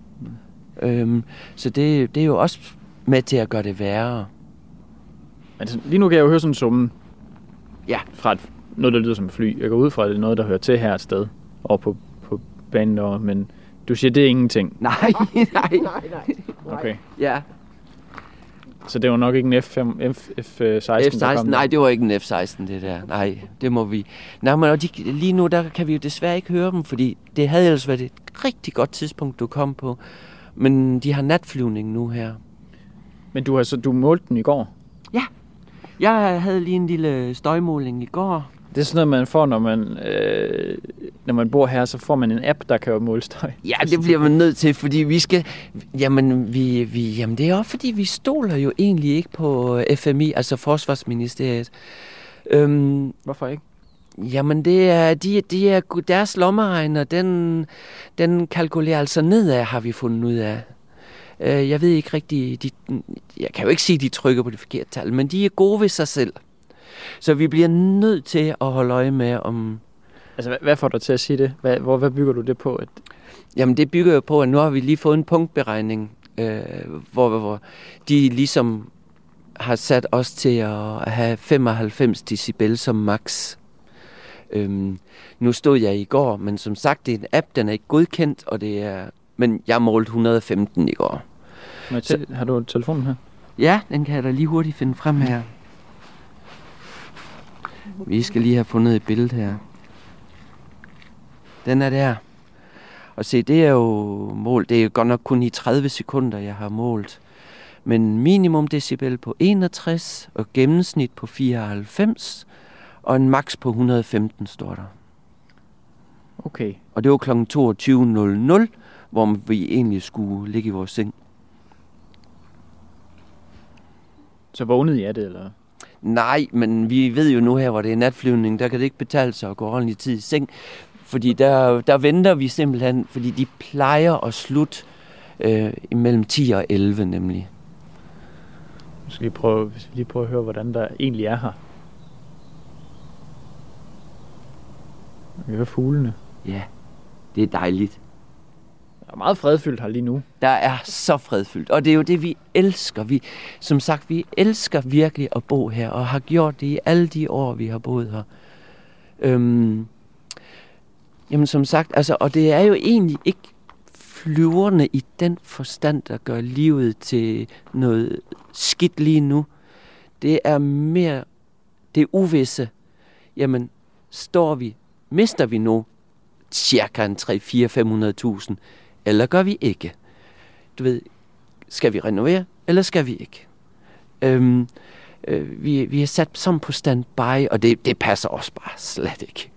Speaker 6: Øhm, så det, det er jo også med til at gøre det værre.
Speaker 3: Altså, lige nu kan jeg jo høre sådan en summen
Speaker 6: Ja.
Speaker 3: fra et, noget, der lyder som et fly. Jeg går ud fra, at det er noget, der hører til her et sted over på, på banen derovre, men du siger, det er ingenting.
Speaker 6: Nej, nej, <laughs> nej.
Speaker 3: Okay.
Speaker 6: Ja,
Speaker 3: Så det var nok ikke en F5, F, F16, der
Speaker 6: F-16,
Speaker 3: kom
Speaker 6: nej, det var ikke en F-16, det der. Nej, det må vi. Nej, men og de, lige nu, der kan vi jo desværre ikke høre dem, fordi det havde ellers været et rigtig godt tidspunkt, du kom på. Men de har natflyvning nu her.
Speaker 3: Men du har så du målte den i går.
Speaker 6: Jeg havde lige en lille støjmåling i går.
Speaker 3: Det er sådan noget, man får, når man, øh, når man bor her, så får man en app, der kan jo måle støj.
Speaker 6: Ja, det bliver man nødt til, fordi vi skal... Jamen, vi, vi, jamen det er også, fordi vi stoler jo egentlig ikke på FMI, altså Forsvarsministeriet. Øhm,
Speaker 3: Hvorfor ikke?
Speaker 6: Jamen, det er, de, de er, deres lommeregner, den, den kalkulerer altså nedad, har vi fundet ud af. Øh, jeg ved ikke rigtig, de, jeg kan jo ikke sige, at de trykker på det forkerte tal, men de er gode ved sig selv. Så vi bliver nødt til at holde øje med, om...
Speaker 3: Altså, hvad, hvad får du til at sige det? Hvad, hvor, hvad bygger du det på? At...
Speaker 6: Jamen, det bygger jo på, at nu har vi lige fået en punktberegning, øh, hvor, hvor de ligesom har sat os til at have 95 decibel som max. Øhm, nu stod jeg i går, men som sagt, det er en app, den er ikke godkendt, og det er, men jeg målte 115 i går.
Speaker 3: Må Så, har du telefonen her?
Speaker 6: Ja, den kan jeg da lige hurtigt finde frem her. Vi skal lige have fundet et billede her. Den er der. Og se, det er jo målt. Det er jo godt nok kun i 30 sekunder, jeg har målt. Men minimum decibel på 61 og gennemsnit på 94 og en max på 115 står der.
Speaker 3: Okay.
Speaker 6: Og det var kl. 22.00, hvor vi egentlig skulle ligge i vores seng.
Speaker 3: Så vågnede I af det, eller?
Speaker 6: Nej, men vi ved jo nu her, hvor det er natflyvning, der kan det ikke betale sig at gå ordentlig tid i seng. Fordi der, der venter vi simpelthen, fordi de plejer at slutte øh, imellem 10 og 11 nemlig.
Speaker 3: Nu skal vi prøve, lige prøve at høre, hvordan der egentlig er her. Vi hører fuglene.
Speaker 6: Ja, det er dejligt.
Speaker 3: Der er meget fredfyldt her lige nu.
Speaker 6: Der er så fredfyldt, og det er jo det, vi elsker. Vi, som sagt, vi elsker virkelig at bo her, og har gjort det i alle de år, vi har boet her. Øhm, jamen som sagt, altså, og det er jo egentlig ikke flyverne i den forstand, der gør livet til noget skidt lige nu. Det er mere det uvisse. Jamen, står vi, mister vi nu cirka en 3-4-500.000, eller gør vi ikke? Du ved, skal vi renovere, eller skal vi ikke? Øhm, øh, vi, vi er sat som på standby, og det, det passer os bare slet ikke.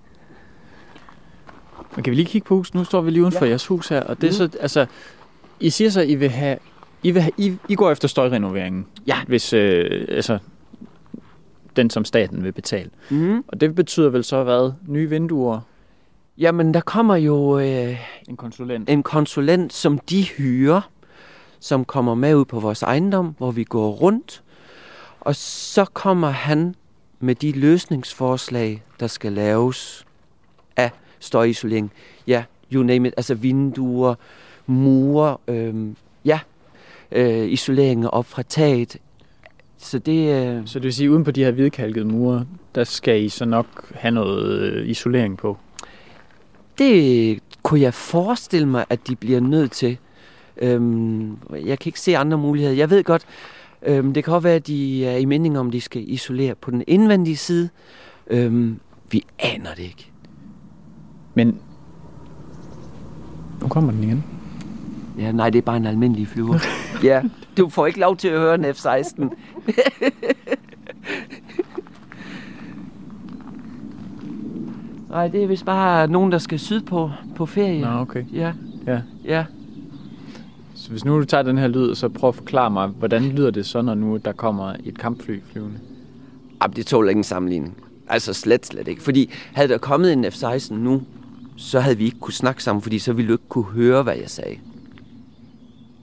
Speaker 3: Men kan vi lige kigge på huset? Nu står vi lige uden for ja. jeres hus her, og det er mm. så, altså, I siger så, at I vil have, I, vil have, I, I går efter støjrenoveringen.
Speaker 6: Ja.
Speaker 3: Hvis, øh, altså, den som staten vil betale.
Speaker 6: Mm.
Speaker 3: Og det betyder vel så hvad? Nye vinduer?
Speaker 6: Jamen, der kommer jo øh,
Speaker 3: en konsulent.
Speaker 6: En konsulent, som de hyrer, som kommer med ud på vores ejendom, hvor vi går rundt. Og så kommer han med de løsningsforslag, der skal laves af støjisolering. Ja, you name it. Altså vinduer, mure, øh, ja, øh, isoleringen op fra taget. Så det, øh...
Speaker 3: så det vil sige, uden på de her hvidkalkede mure, der skal I så nok have noget øh, isolering på?
Speaker 6: Det kunne jeg forestille mig, at de bliver nødt til. Øhm, jeg kan ikke se andre muligheder. Jeg ved godt, øhm, det kan også være, at de er i mening om, de skal isolere på den indvendige side. Øhm, vi aner det ikke.
Speaker 3: Men nu kommer den igen.
Speaker 6: Ja, nej, det er bare en almindelig flyver. <laughs> ja, du får ikke lov til at høre en F-16. <laughs> Nej, det er vist bare nogen, der skal syd på, på ferie.
Speaker 3: Nå, okay.
Speaker 6: Ja.
Speaker 3: Ja.
Speaker 6: Ja.
Speaker 3: Så hvis nu du tager den her lyd, så prøv at forklare mig, hvordan lyder det så, når nu der kommer et kampfly flyvende?
Speaker 6: Jamen, det tåler ikke en sammenligning. Altså slet, slet ikke. Fordi havde der kommet en F-16 nu, så havde vi ikke kunne snakke sammen, fordi så ville du ikke kunne høre, hvad jeg sagde.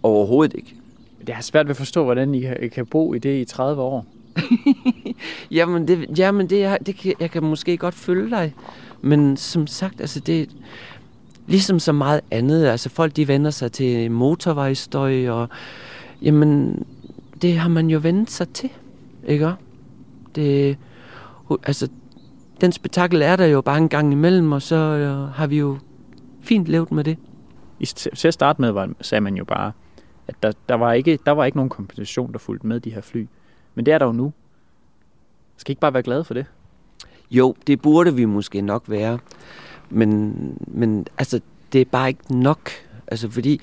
Speaker 6: Overhovedet ikke.
Speaker 3: Det er svært ved at forstå, hvordan I kan, bo i det i 30 år. <laughs>
Speaker 6: jamen, det, jamen det, er, det kan, jeg kan måske godt følge dig. Men som sagt, altså det, ligesom så meget andet, altså folk de vender sig til motorvejstøj, og jamen, det har man jo vendt sig til, ikke? Det, altså, den spektakel er der jo bare en gang imellem, og så øh, har vi jo fint levet med det.
Speaker 3: I, til at starte med var, sagde man jo bare, at der, der, var ikke, der var ikke nogen kompensation, der fulgte med de her fly. Men det er der jo nu. Skal I ikke bare være glade for det?
Speaker 6: Jo, det burde vi måske nok være. Men, men altså, det er bare ikke nok. Altså, fordi,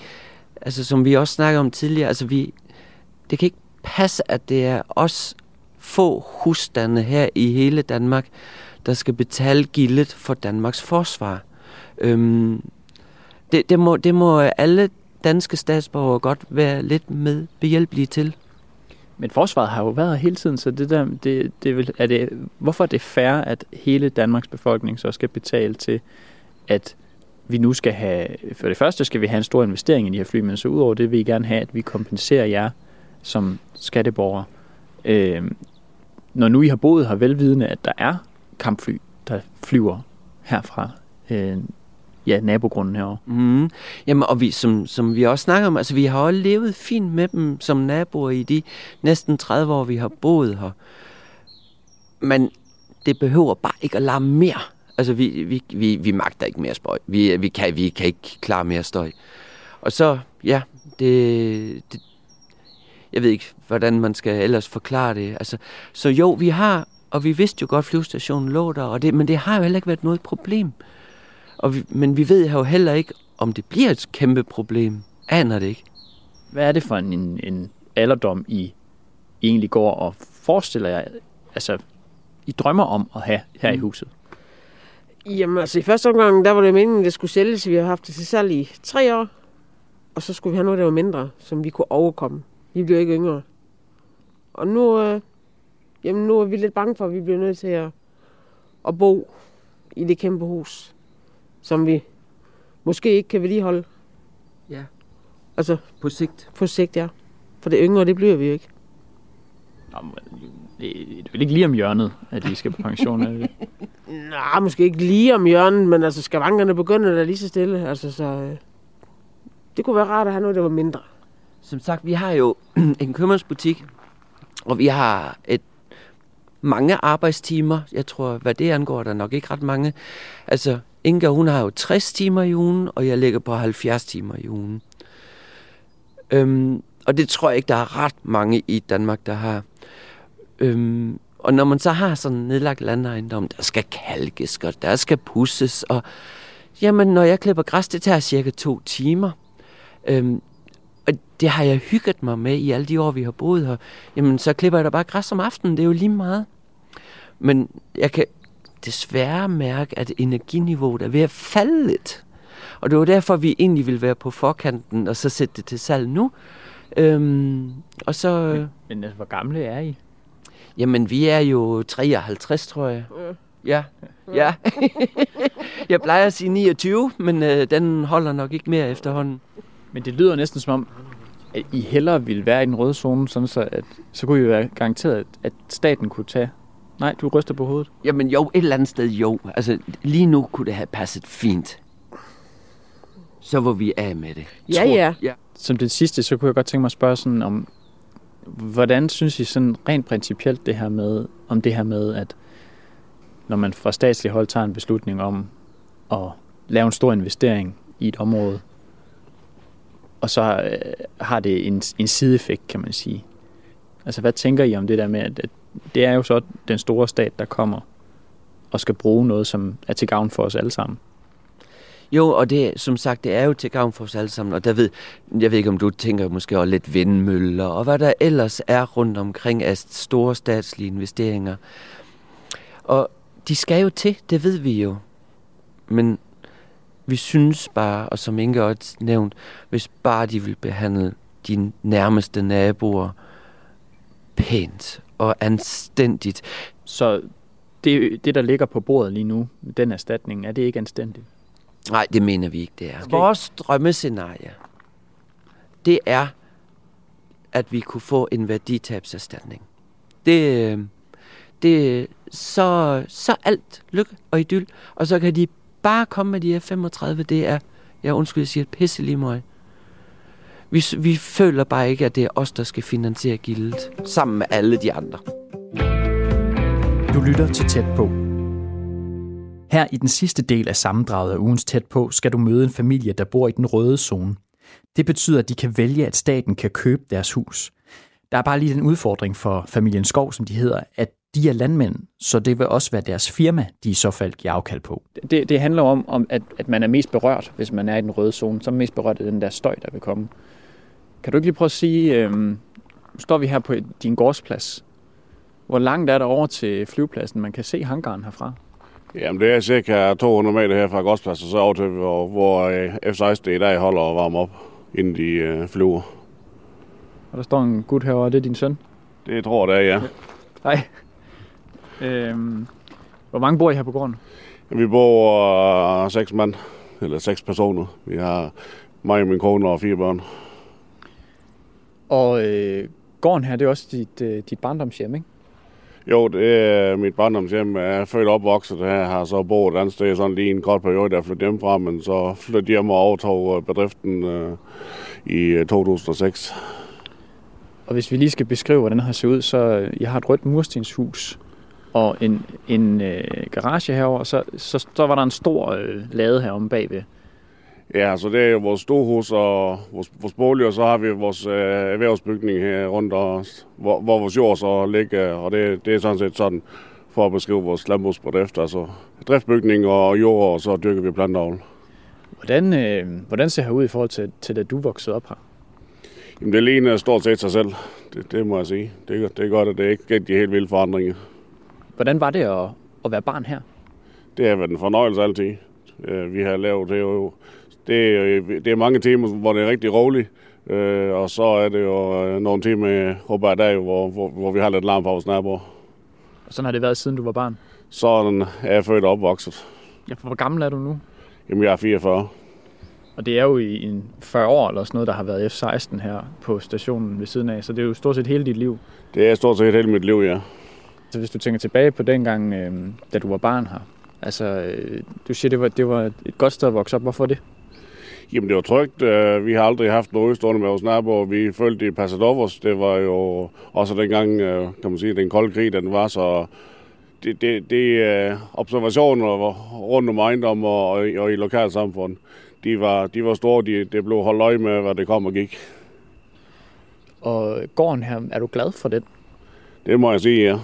Speaker 6: altså, som vi også snakkede om tidligere, altså, vi, det kan ikke passe, at det er os få husstande her i hele Danmark, der skal betale gildet for Danmarks forsvar. Øhm, det, det, må, det må alle danske statsborgere godt være lidt med behjælpelige til.
Speaker 3: Men forsvaret har jo været her hele tiden, så det der, det, det vil, er det, hvorfor er det fair, at hele Danmarks befolkning så skal betale til, at vi nu skal have, for det første skal vi have en stor investering i de her fly, men så udover det vil I gerne have, at vi kompenserer jer som skatteborgere, øh, når nu I har boet her velvidende, at der er kampfly, der flyver herfra, øh, ja, nabogrunden herovre.
Speaker 6: Mm. Jamen, og vi, som, som vi også snakker om, altså vi har også levet fint med dem som naboer i de næsten 30 år, vi har boet her. Men det behøver bare ikke at larme mere. Altså, vi, vi, vi, vi magter ikke mere støj. Vi, vi, kan, vi kan ikke klare mere støj. Og så, ja, det, det, jeg ved ikke, hvordan man skal ellers forklare det. Altså, så jo, vi har, og vi vidste jo godt, at flyvestationen lå der, og det, men det har jo heller ikke været noget problem. Og vi, men vi ved jo heller ikke, om det bliver et kæmpe problem. Aner det ikke.
Speaker 3: Hvad er det for en, en, alderdom, I egentlig går og forestiller jer, altså I drømmer om at have her mm. i huset?
Speaker 7: Jamen altså i første omgang, der var det meningen, at det skulle sælges. Vi har haft det til salg i tre år. Og så skulle vi have noget, der var mindre, som vi kunne overkomme. Vi blev ikke yngre. Og nu, øh, jamen nu er vi lidt bange for, at vi bliver nødt til at, at bo i det kæmpe hus, som vi måske ikke kan vedligeholde.
Speaker 6: Ja.
Speaker 7: Altså
Speaker 6: På sigt.
Speaker 7: på sigt, ja. For det yngre, det bliver vi jo ikke.
Speaker 3: Nå, men det er vel ikke lige om hjørnet, at I skal på pension, er det? <laughs>
Speaker 7: Nej, måske ikke lige om hjørnet, men altså skavankerne begynder da lige så stille. Altså, så, øh, det kunne være rart at have noget, der var mindre.
Speaker 6: Som sagt, vi har jo <clears throat> en købmandsbutik, og vi har et mange arbejdstimer. Jeg tror, hvad det angår, der er nok ikke ret mange. Altså, Inga, hun har jo 60 timer i ugen, og jeg ligger på 70 timer i ugen. Øhm, og det tror jeg ikke, der er ret mange i Danmark, der har. Øhm, og når man så har sådan en nedlagt landejendom, der skal kalkes, og der skal pusses, og jamen, når jeg klipper græs, det tager cirka to timer. Øhm, og det har jeg hygget mig med i alle de år, vi har boet her. Jamen, så klipper jeg da bare græs om aftenen. Det er jo lige meget. Men jeg kan desværre mærke, at energiniveauet er ved at falde lidt. Og det var derfor, vi egentlig ville være på forkanten, og så sætte det til salg nu. Øhm, og så...
Speaker 3: Men altså, hvor gamle er I?
Speaker 6: Jamen, vi er jo 53, tror jeg. Ja, ja. <laughs> jeg plejer at sige 29, men øh, den holder nok ikke mere efterhånden.
Speaker 3: Men det lyder næsten som om, at I hellere ville være i den røde zone, sådan så, at, så kunne I være garanteret, at staten kunne tage... Nej, du ryster på hovedet.
Speaker 6: Jamen jo, et eller andet sted jo. Altså, lige nu kunne det have passet fint. Så var vi af med det.
Speaker 7: Ja, ja.
Speaker 6: ja.
Speaker 3: Som det sidste, så kunne jeg godt tænke mig at spørge sådan om, hvordan synes I sådan rent principielt det her med, om det her med, at når man fra statslig hold tager en beslutning om at lave en stor investering i et område, og så øh, har det en, en sideeffekt, kan man sige. Altså, hvad tænker I om det der med, at, at det er jo så den store stat, der kommer og skal bruge noget, som er til gavn for os alle sammen?
Speaker 6: Jo, og det, som sagt, det er jo til gavn for os alle sammen, og der ved, jeg ved ikke, om du tænker måske også lidt vindmøller, og hvad der ellers er rundt omkring af store statslige investeringer. Og de skal jo til, det ved vi jo. Men vi synes bare, og som Inge også nævnt, hvis bare de vil behandle dine nærmeste naboer pænt og anstændigt.
Speaker 3: Så det, det, der ligger på bordet lige nu, den erstatning, er det ikke anstændigt?
Speaker 6: Nej, det mener vi ikke, det er. Vores drømmescenarie, det er, at vi kunne få en værditabserstatning. Det, det så, så alt lykke og idyll, og så kan de bare komme med de her 35, det er, jeg undskyld, jeg siger, pisse lige mig. Vi, vi føler bare ikke, at det er os, der skal finansiere gildet, sammen med alle de andre.
Speaker 1: Du lytter til Tæt på. Her i den sidste del af sammendraget af ugens Tæt på, skal du møde en familie, der bor i den røde zone. Det betyder, at de kan vælge, at staten kan købe deres hus. Der er bare lige den udfordring for familien Skov, som de hedder, at de er landmænd, så det vil også være deres firma, de i så fald giver afkald på.
Speaker 3: Det, det handler om, om at, at man er mest berørt, hvis man er i den røde zone. Så er man mest berørt af den der støj, der vil komme. Kan du ikke lige prøve at sige, øhm, står vi her på din gårdsplads. Hvor langt er der over til flyvepladsen, man kan se hangaren herfra?
Speaker 8: Jamen, det er cirka 200 meter her fra Gårdspladsen, så over til, hvor, hvor øh, F-16 i dag holder og varmer op, inden de øh, flyver.
Speaker 3: Og der står en gut herovre, det er din søn.
Speaker 8: Det tror jeg, det er, ja.
Speaker 3: Nej. Øhm, hvor mange bor I her på gården?
Speaker 8: Vi bor uh, seks mand, eller seks personer. Vi har mig og min kone og fire børn.
Speaker 3: Og øh, gården her, det er også dit, øh, dit barndomshjem, ikke?
Speaker 8: Jo, det er mit barndomshjem. Jeg er født og opvokset her, har så boet et andet sted sådan lige en kort periode, der flyttede hjemmefra, men så flyttede hjem og overtog øh, bedriften øh, i øh, 2006.
Speaker 3: Og hvis vi lige skal beskrive, hvordan den har set ud, så øh, jeg har et rødt murstenshus og en, en øh, garage herover, og så, så, så var der en stor øh, lade heromme bagved.
Speaker 8: Ja, så det er jo vores storhus og vores, vores bolig, og så har vi vores øh, erhvervsbygning her rundt os, hvor, hvor vores jord så ligger, og det, det er sådan set sådan for at beskrive vores landbrugsbedrift, altså driftbygning og jord, og så dyrker vi planteavl.
Speaker 3: Hvordan, øh, hvordan ser det ud i forhold til, til da du voksede op her?
Speaker 8: Jamen, det ligner stort set sig selv, det, det må jeg sige. Det, er- det er godt, at det ikke er de helt vilde forandringer.
Speaker 3: Hvordan var det at, at være barn her?
Speaker 8: Det har været en fornøjelse altid. Øh, Vi har lavet det jo, det er, det er mange timer, hvor det er rigtig roligt. Øh, og så er det jo øh, nogle timer, håber jeg, dag, hvor, hvor, hvor vi har lidt larm fra vores naboer.
Speaker 3: Og sådan har det været, siden du var barn.
Speaker 8: Sådan er jeg født og opvokset.
Speaker 3: Ja, for hvor gammel er du nu?
Speaker 8: Jamen, jeg er 44.
Speaker 3: Og det er jo i en 40 år eller sådan noget, der har været F-16 her på stationen ved siden af. Så det er jo stort set hele dit liv.
Speaker 8: Det er stort set hele mit liv, ja.
Speaker 3: Så hvis du tænker tilbage på dengang, øh, da du var barn her. Altså, øh, du siger, det var, det var et godt sted at vokse op. Hvorfor det?
Speaker 8: Jamen, det var trygt. Øh, Vi har aldrig haft noget udstående med vores naboer. Vi følte det i Passadovos. Det var jo også dengang, øh, kan man sige, den kolde krig, den var så... Det, det, det øh, observationer rundt om ejendom og, og, i lokalsamfund, de var, de var store. De, det blev holdt øje med, hvad det kom og gik.
Speaker 3: Og gården her, er du glad for den?
Speaker 8: Det må jeg sige, ja.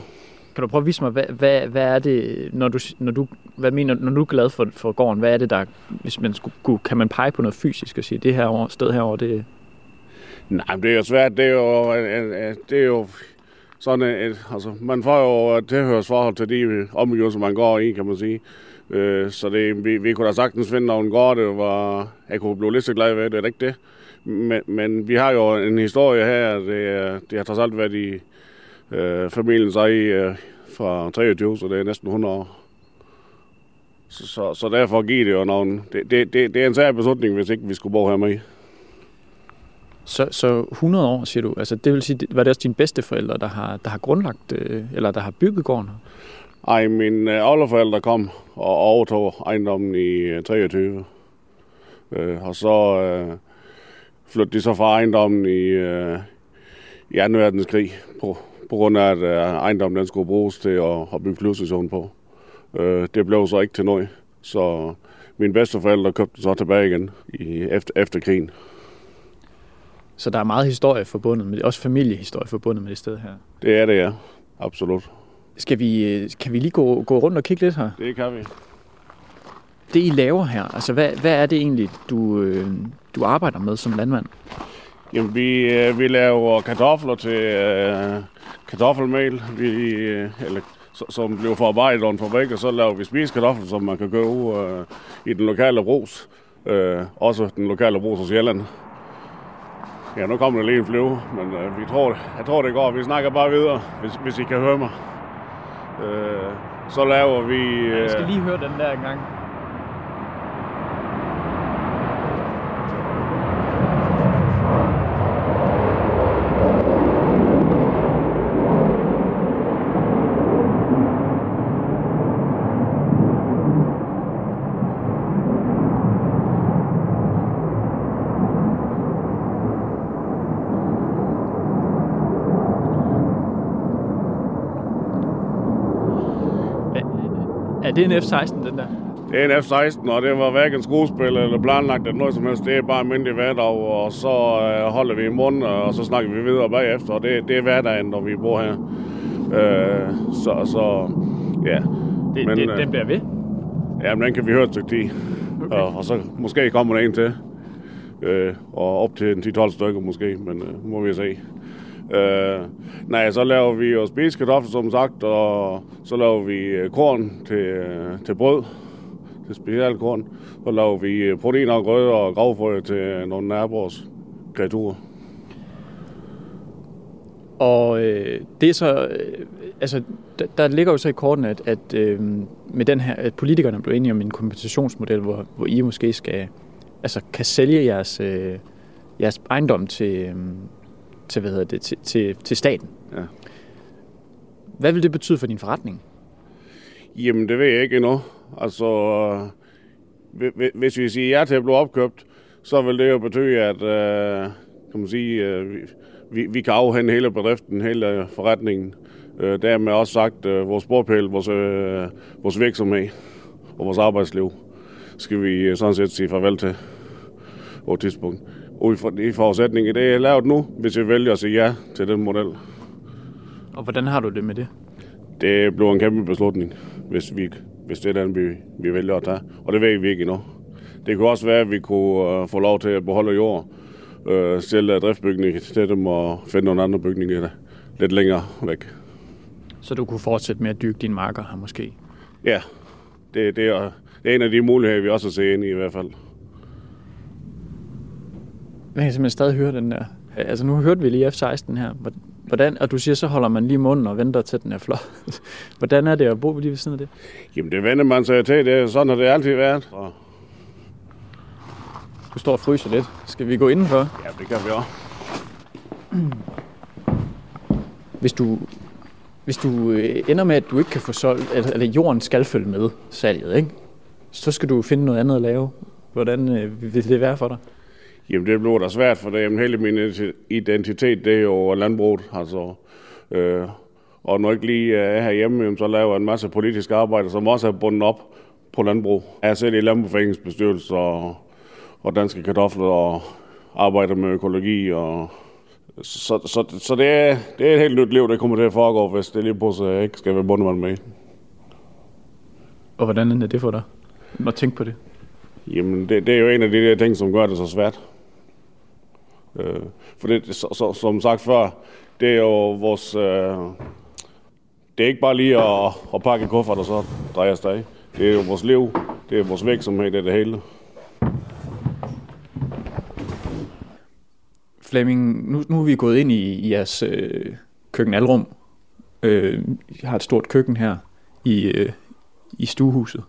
Speaker 3: Kan du prøve at vise mig, hvad, hvad, hvad er det, når du, når du, hvad mener, når du er glad for, for gården, hvad er det der, hvis man skulle, kan man pege på noget fysisk og sige, det her over, sted herover, det,
Speaker 8: Nej, men det er jo svært. Det er jo, øh, øh, øh, det er jo sådan et, altså, man får jo et tilhørsforhold til de omgivelser, man går i, kan man sige. Øh, Så det, vi, vi kunne da sagtens finde nogle gårde, det var, jeg kunne blive lidt så glad ved, det er ikke det. Men, men vi har jo en historie her, det, det har trods alt været i øh, familiens eje øh, fra 23, så det er næsten 100 år. Så, så, så derfor giver det jo nogle... Det, det, det, det er en særlig beslutning, hvis ikke vi skulle bo her med.
Speaker 3: så, så 100 år, siger du, altså det vil sige, var det også dine bedsteforældre, der har, der har grundlagt, øh, eller der har bygget gården?
Speaker 8: Ej, mine øh, oldeforældre kom og overtog ejendommen i øh, 23. Øh, og så øh, flyttede de så fra ejendommen i, øh, i 2. verdenskrig, på, på grund af, at øh, ejendommen den skulle bruges til at, at bygge flyvestation på. Øh, det blev så ikke til noget, så mine bedsteforældre købte den så tilbage igen i, efter, efter krigen.
Speaker 3: Så der er meget historie forbundet med det, også familiehistorie forbundet med det sted her.
Speaker 8: Det er det, ja. Absolut.
Speaker 3: Skal vi, øh, kan vi lige gå, gå rundt og kigge lidt her?
Speaker 8: Det kan vi.
Speaker 3: Det I laver her, altså hvad, hvad er det egentlig, du, øh, du arbejder med som landmand?
Speaker 8: Jamen, vi, øh, vi laver kartofler til øh, kartoffelmel, vi, øh, eller, som bliver forarbejdet over en fabrik, og så laver vi spisekartofler, som man kan købe øh, i den lokale brus. Øh, også den lokale brus hos Sjælland. Ja, nu kommer der lige en flyve, men øh, vi tror, jeg tror, det går. Vi snakker bare videre, hvis, hvis I kan høre mig. Øh, så laver vi... Øh,
Speaker 3: Jeg skal lige høre den der engang. Er det en F-16, den der?
Speaker 8: Det er en F-16, og det var hverken skuespil eller planlagt eller noget som helst. Det er bare almindelig hverdag, og så øh, holder vi i munden, og så snakker vi videre bagefter. Og det, det er hverdagen, når vi bor her. Øh, så, så, ja.
Speaker 3: Det,
Speaker 8: Men,
Speaker 3: det,
Speaker 8: øh,
Speaker 3: den bliver ved.
Speaker 8: Ja, men den kan vi høre et stykke tid. Okay. Og, og så måske kommer der en til. Øh, og op til en 10-12 stykker måske, men øh, må vi se. Øh, nej, så laver vi jo spisekartofler, som sagt, og så laver vi øh, korn til, øh, til brød, til specialkorn. Så laver vi øh, proteiner og grød og gravfrø til nogle naboers kreaturer.
Speaker 3: Og øh, det er så, øh, altså, der, der ligger jo så i korten, at, at øh, med den her, at politikerne blev enige om en kompensationsmodel, hvor, hvor I måske skal, altså kan sælge jeres, øh, jeres ejendom til, øh, til, hvad hedder det, til, til, til staten.
Speaker 8: Ja.
Speaker 3: Hvad vil det betyde for din forretning?
Speaker 8: Jamen, det ved jeg ikke endnu. Altså, hvi- hvis vi siger ja til at blive opkøbt, så vil det jo betyde, at øh, kan man sige, øh, vi- vi, kan afhænde hele bedriften, hele forretningen. Øh, dermed også sagt, øh, vores bordpæl, vores, øh, vores virksomhed og vores arbejdsliv skal vi sådan set sige farvel til på et tidspunkt. Ud fra de forudsætninger, det er lavet nu, hvis vi vælger at sige ja til den model.
Speaker 3: Og hvordan har du det med det?
Speaker 8: Det bliver en kæmpe beslutning, hvis, vi, hvis det er den, vi, vi vælger at tage. Og det ved vi ikke endnu. Det kunne også være, at vi kunne uh, få lov til at beholde jord, uh, stille driftsbygning til dem og finde nogle andre bygninger lidt længere væk.
Speaker 3: Så du kunne fortsætte med at dyrke dine marker her måske?
Speaker 8: Ja, det, det, er, det er en af de muligheder, vi også set ind i i hvert fald.
Speaker 3: Jeg kan simpelthen stadig høre den der. Altså nu hørte vi lige F-16 her. Hvordan, og du siger, så holder man lige munden og venter til den er flot. <laughs> Hvordan er det at bo lige ved siden af det?
Speaker 8: Jamen, det vender man sig til. Det, er- sådan har det altid været. Og,
Speaker 3: Du står og fryser lidt. Skal vi gå indenfor?
Speaker 8: ja, det kan vi også. <clears throat>
Speaker 3: Hvis du, hvis du øh, ender med, at du ikke kan få solgt, eller, eller jorden skal følge med salget, ikke? så skal du finde noget andet at lave. Hvordan øh, vil det være for dig?
Speaker 8: Jamen, det bliver da svært, for det, jamen, hele min identitet, det er jo landbruget. Altså, øh, og når jeg ikke lige er herhjemme, så laver jeg en masse politisk arbejde, som også er bundet op på landbrug. Jeg er selv i Landbrugforeningens bestyrelse og, og Danske Kartofler og arbejder med økologi. Og, så, så, så det, er, det er et helt nyt liv, der kommer til at foregå, hvis det lige pludselig ikke skal være bundet med.
Speaker 3: Og hvordan er det for dig? At tænke på det.
Speaker 8: Jamen, det, det er jo en af de der ting, som gør det så svært. Øh, for det, så, så, som sagt før, det er jo vores... Øh, det er ikke bare lige at, at pakke en kuffert og så dreje afsted. Det er jo vores liv, det er vores virksomhed, det er det hele.
Speaker 3: Flemming, nu, nu er vi gået ind i, i jeres øh, køkkenalrum. Øh, I har et stort køkken her i, øh, i stuehuset.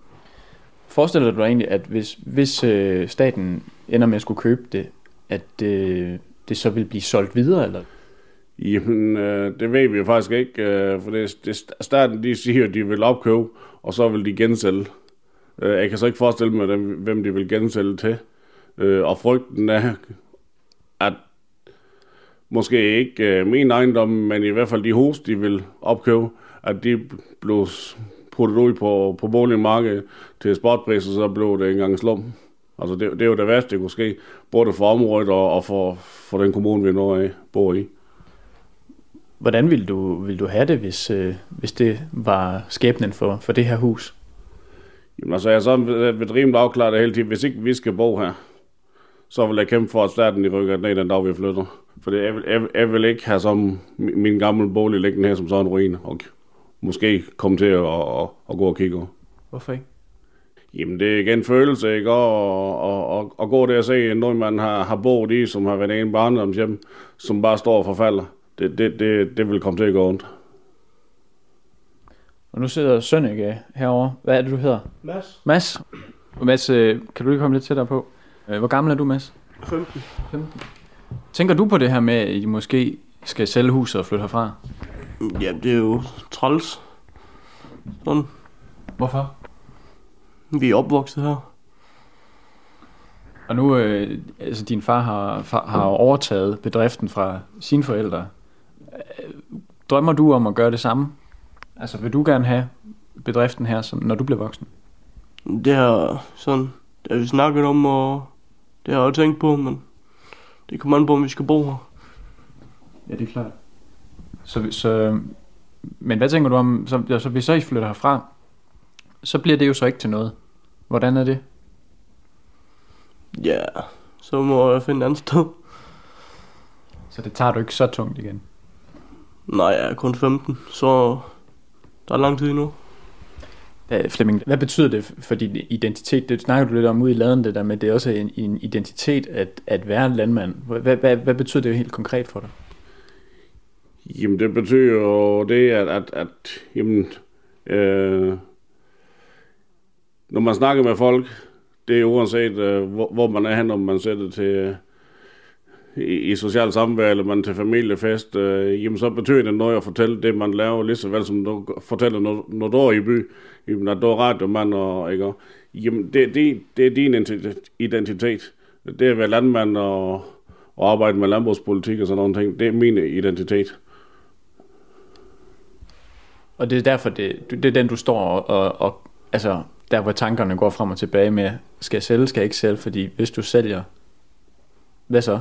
Speaker 3: Forestiller du dig egentlig, at hvis, hvis øh, staten ender med at skulle købe det, at øh, det så vil blive solgt videre? Eller?
Speaker 8: Jamen, øh, det ved vi jo faktisk ikke, øh, for det, det, starten de siger, at de vil opkøbe, og så vil de gensælge. Øh, jeg kan så ikke forestille mig, dem, hvem de vil gensælge til. Øh, og frygten er, at måske ikke øh, min ejendom, men i hvert fald de hus, de vil opkøbe, at de blev puttet ud på, på boligmarkedet til spotpriser, og så blev det engang slum. Altså det, det er jo det værste, det kunne ske, både for området og, og for, for den kommune, vi nu er, bor i.
Speaker 3: Hvordan vil du, vil du have det, hvis, øh, hvis det var skæbnen for, for det her hus?
Speaker 8: Jamen altså, jeg er sådan ved, rimelig afklaret hele tiden. Hvis ikke vi skal bo her, så vil jeg kæmpe for, at staten i rykker ned den dag, vi flytter. For jeg vil, jeg, jeg vil ikke have som min min gamle bolig liggende her som sådan en ruin, og måske komme til at, at, at gå og kigge over.
Speaker 3: Hvorfor ikke?
Speaker 8: Jamen, det er igen følelse, ikke? Og, og, og, og gå der og se noget, man har, har boet i, som har været en barndomshjem, som bare står og forfalder. Det, det, det, det vil komme til at gå ondt.
Speaker 3: Og nu sidder Sønneke herovre. Hvad er det, du hedder?
Speaker 9: Mads,
Speaker 3: Mads. Og Mads, øh, kan du lige komme lidt tættere på? Øh, Hvor gammel er du, Mads?
Speaker 9: 15.
Speaker 3: Tænker du på det her med, at I måske skal sælge huset og flytte herfra?
Speaker 9: Ja, det er jo træls. Sådan.
Speaker 3: Hvorfor?
Speaker 9: Vi er opvokset her.
Speaker 3: Og nu, øh, altså din far har, far, har overtaget bedriften fra sine forældre. Øh, Drømmer du om at gøre det samme? Altså vil du gerne have bedriften her, som, når du bliver voksen?
Speaker 9: Det har sådan, det har vi snakket om, og det har jeg også tænkt på, men det kommer an på, om vi skal bo her.
Speaker 3: Ja, det er klart. Så, så, men hvad tænker du om, så, altså, hvis så I flytter herfra, så bliver det jo så ikke til noget. Hvordan er det?
Speaker 9: Ja, så må jeg finde et andet sted.
Speaker 3: Så det tager du ikke så tungt igen?
Speaker 9: Nej, jeg er kun 15, så der er lang tid endnu.
Speaker 3: Hvad, Flemming, hvad betyder det for din identitet? Det snakker du lidt om ude i laden, det der med, det er også en, en identitet at, at være en landmand. Hvad, hvad, hvad betyder det helt konkret for dig?
Speaker 8: Jamen, det betyder jo det, at, at, at jamen, øh, når man snakker med folk, det er uanset, øh, hvor, hvor man er hen, om man sætter til øh, i, i socialt samvær, eller man til familiefest, øh, jamen så betyder det noget at fortælle det, man laver, lige så vel som du fortæller, når, når du er i by, jamen at du er radiomand, og, ikke? Jamen, det, det, det er din identitet. Det at være landmand og, og arbejde med landbrugspolitik og sådan nogle ting. Det er min identitet.
Speaker 3: Og det er derfor, det, det er den, du står og, og, og altså, der hvor tankerne går frem og tilbage med, skal jeg sælge, skal jeg ikke sælge, fordi hvis du sælger, hvad så?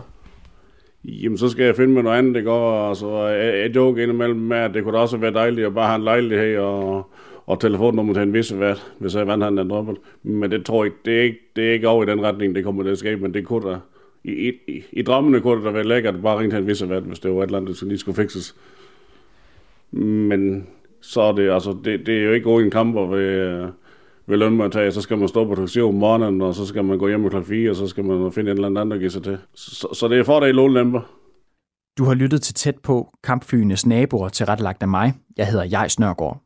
Speaker 8: Jamen, så skal jeg finde mig noget andet, det går. Altså, jeg, jeg joker indimellem med, at det kunne også være dejligt at bare have en lejlighed og, og telefonnummer til en vis vært, hvis jeg vandt han den drømmer. Men det tror jeg det er ikke, det er ikke over i den retning, det kommer til at ske, men det kunne da, i, i, i, drømmene kunne det da være lækkert at bare ringe til en vis vært, hvis det var et eller andet, som lige skulle fikses. Men så er det, altså, det, det er jo ikke gode en kamper ved, ved lønmodtag, så skal man stå på taxi om morgenen, og så skal man gå hjem klokken 4, og så skal man finde en eller anden, der giver sig til. Så, så det er fordel lånlemper.
Speaker 1: Du har lyttet til tæt på kampflyenes naboer til rettelagt af mig. Jeg hedder Jais Nørgaard.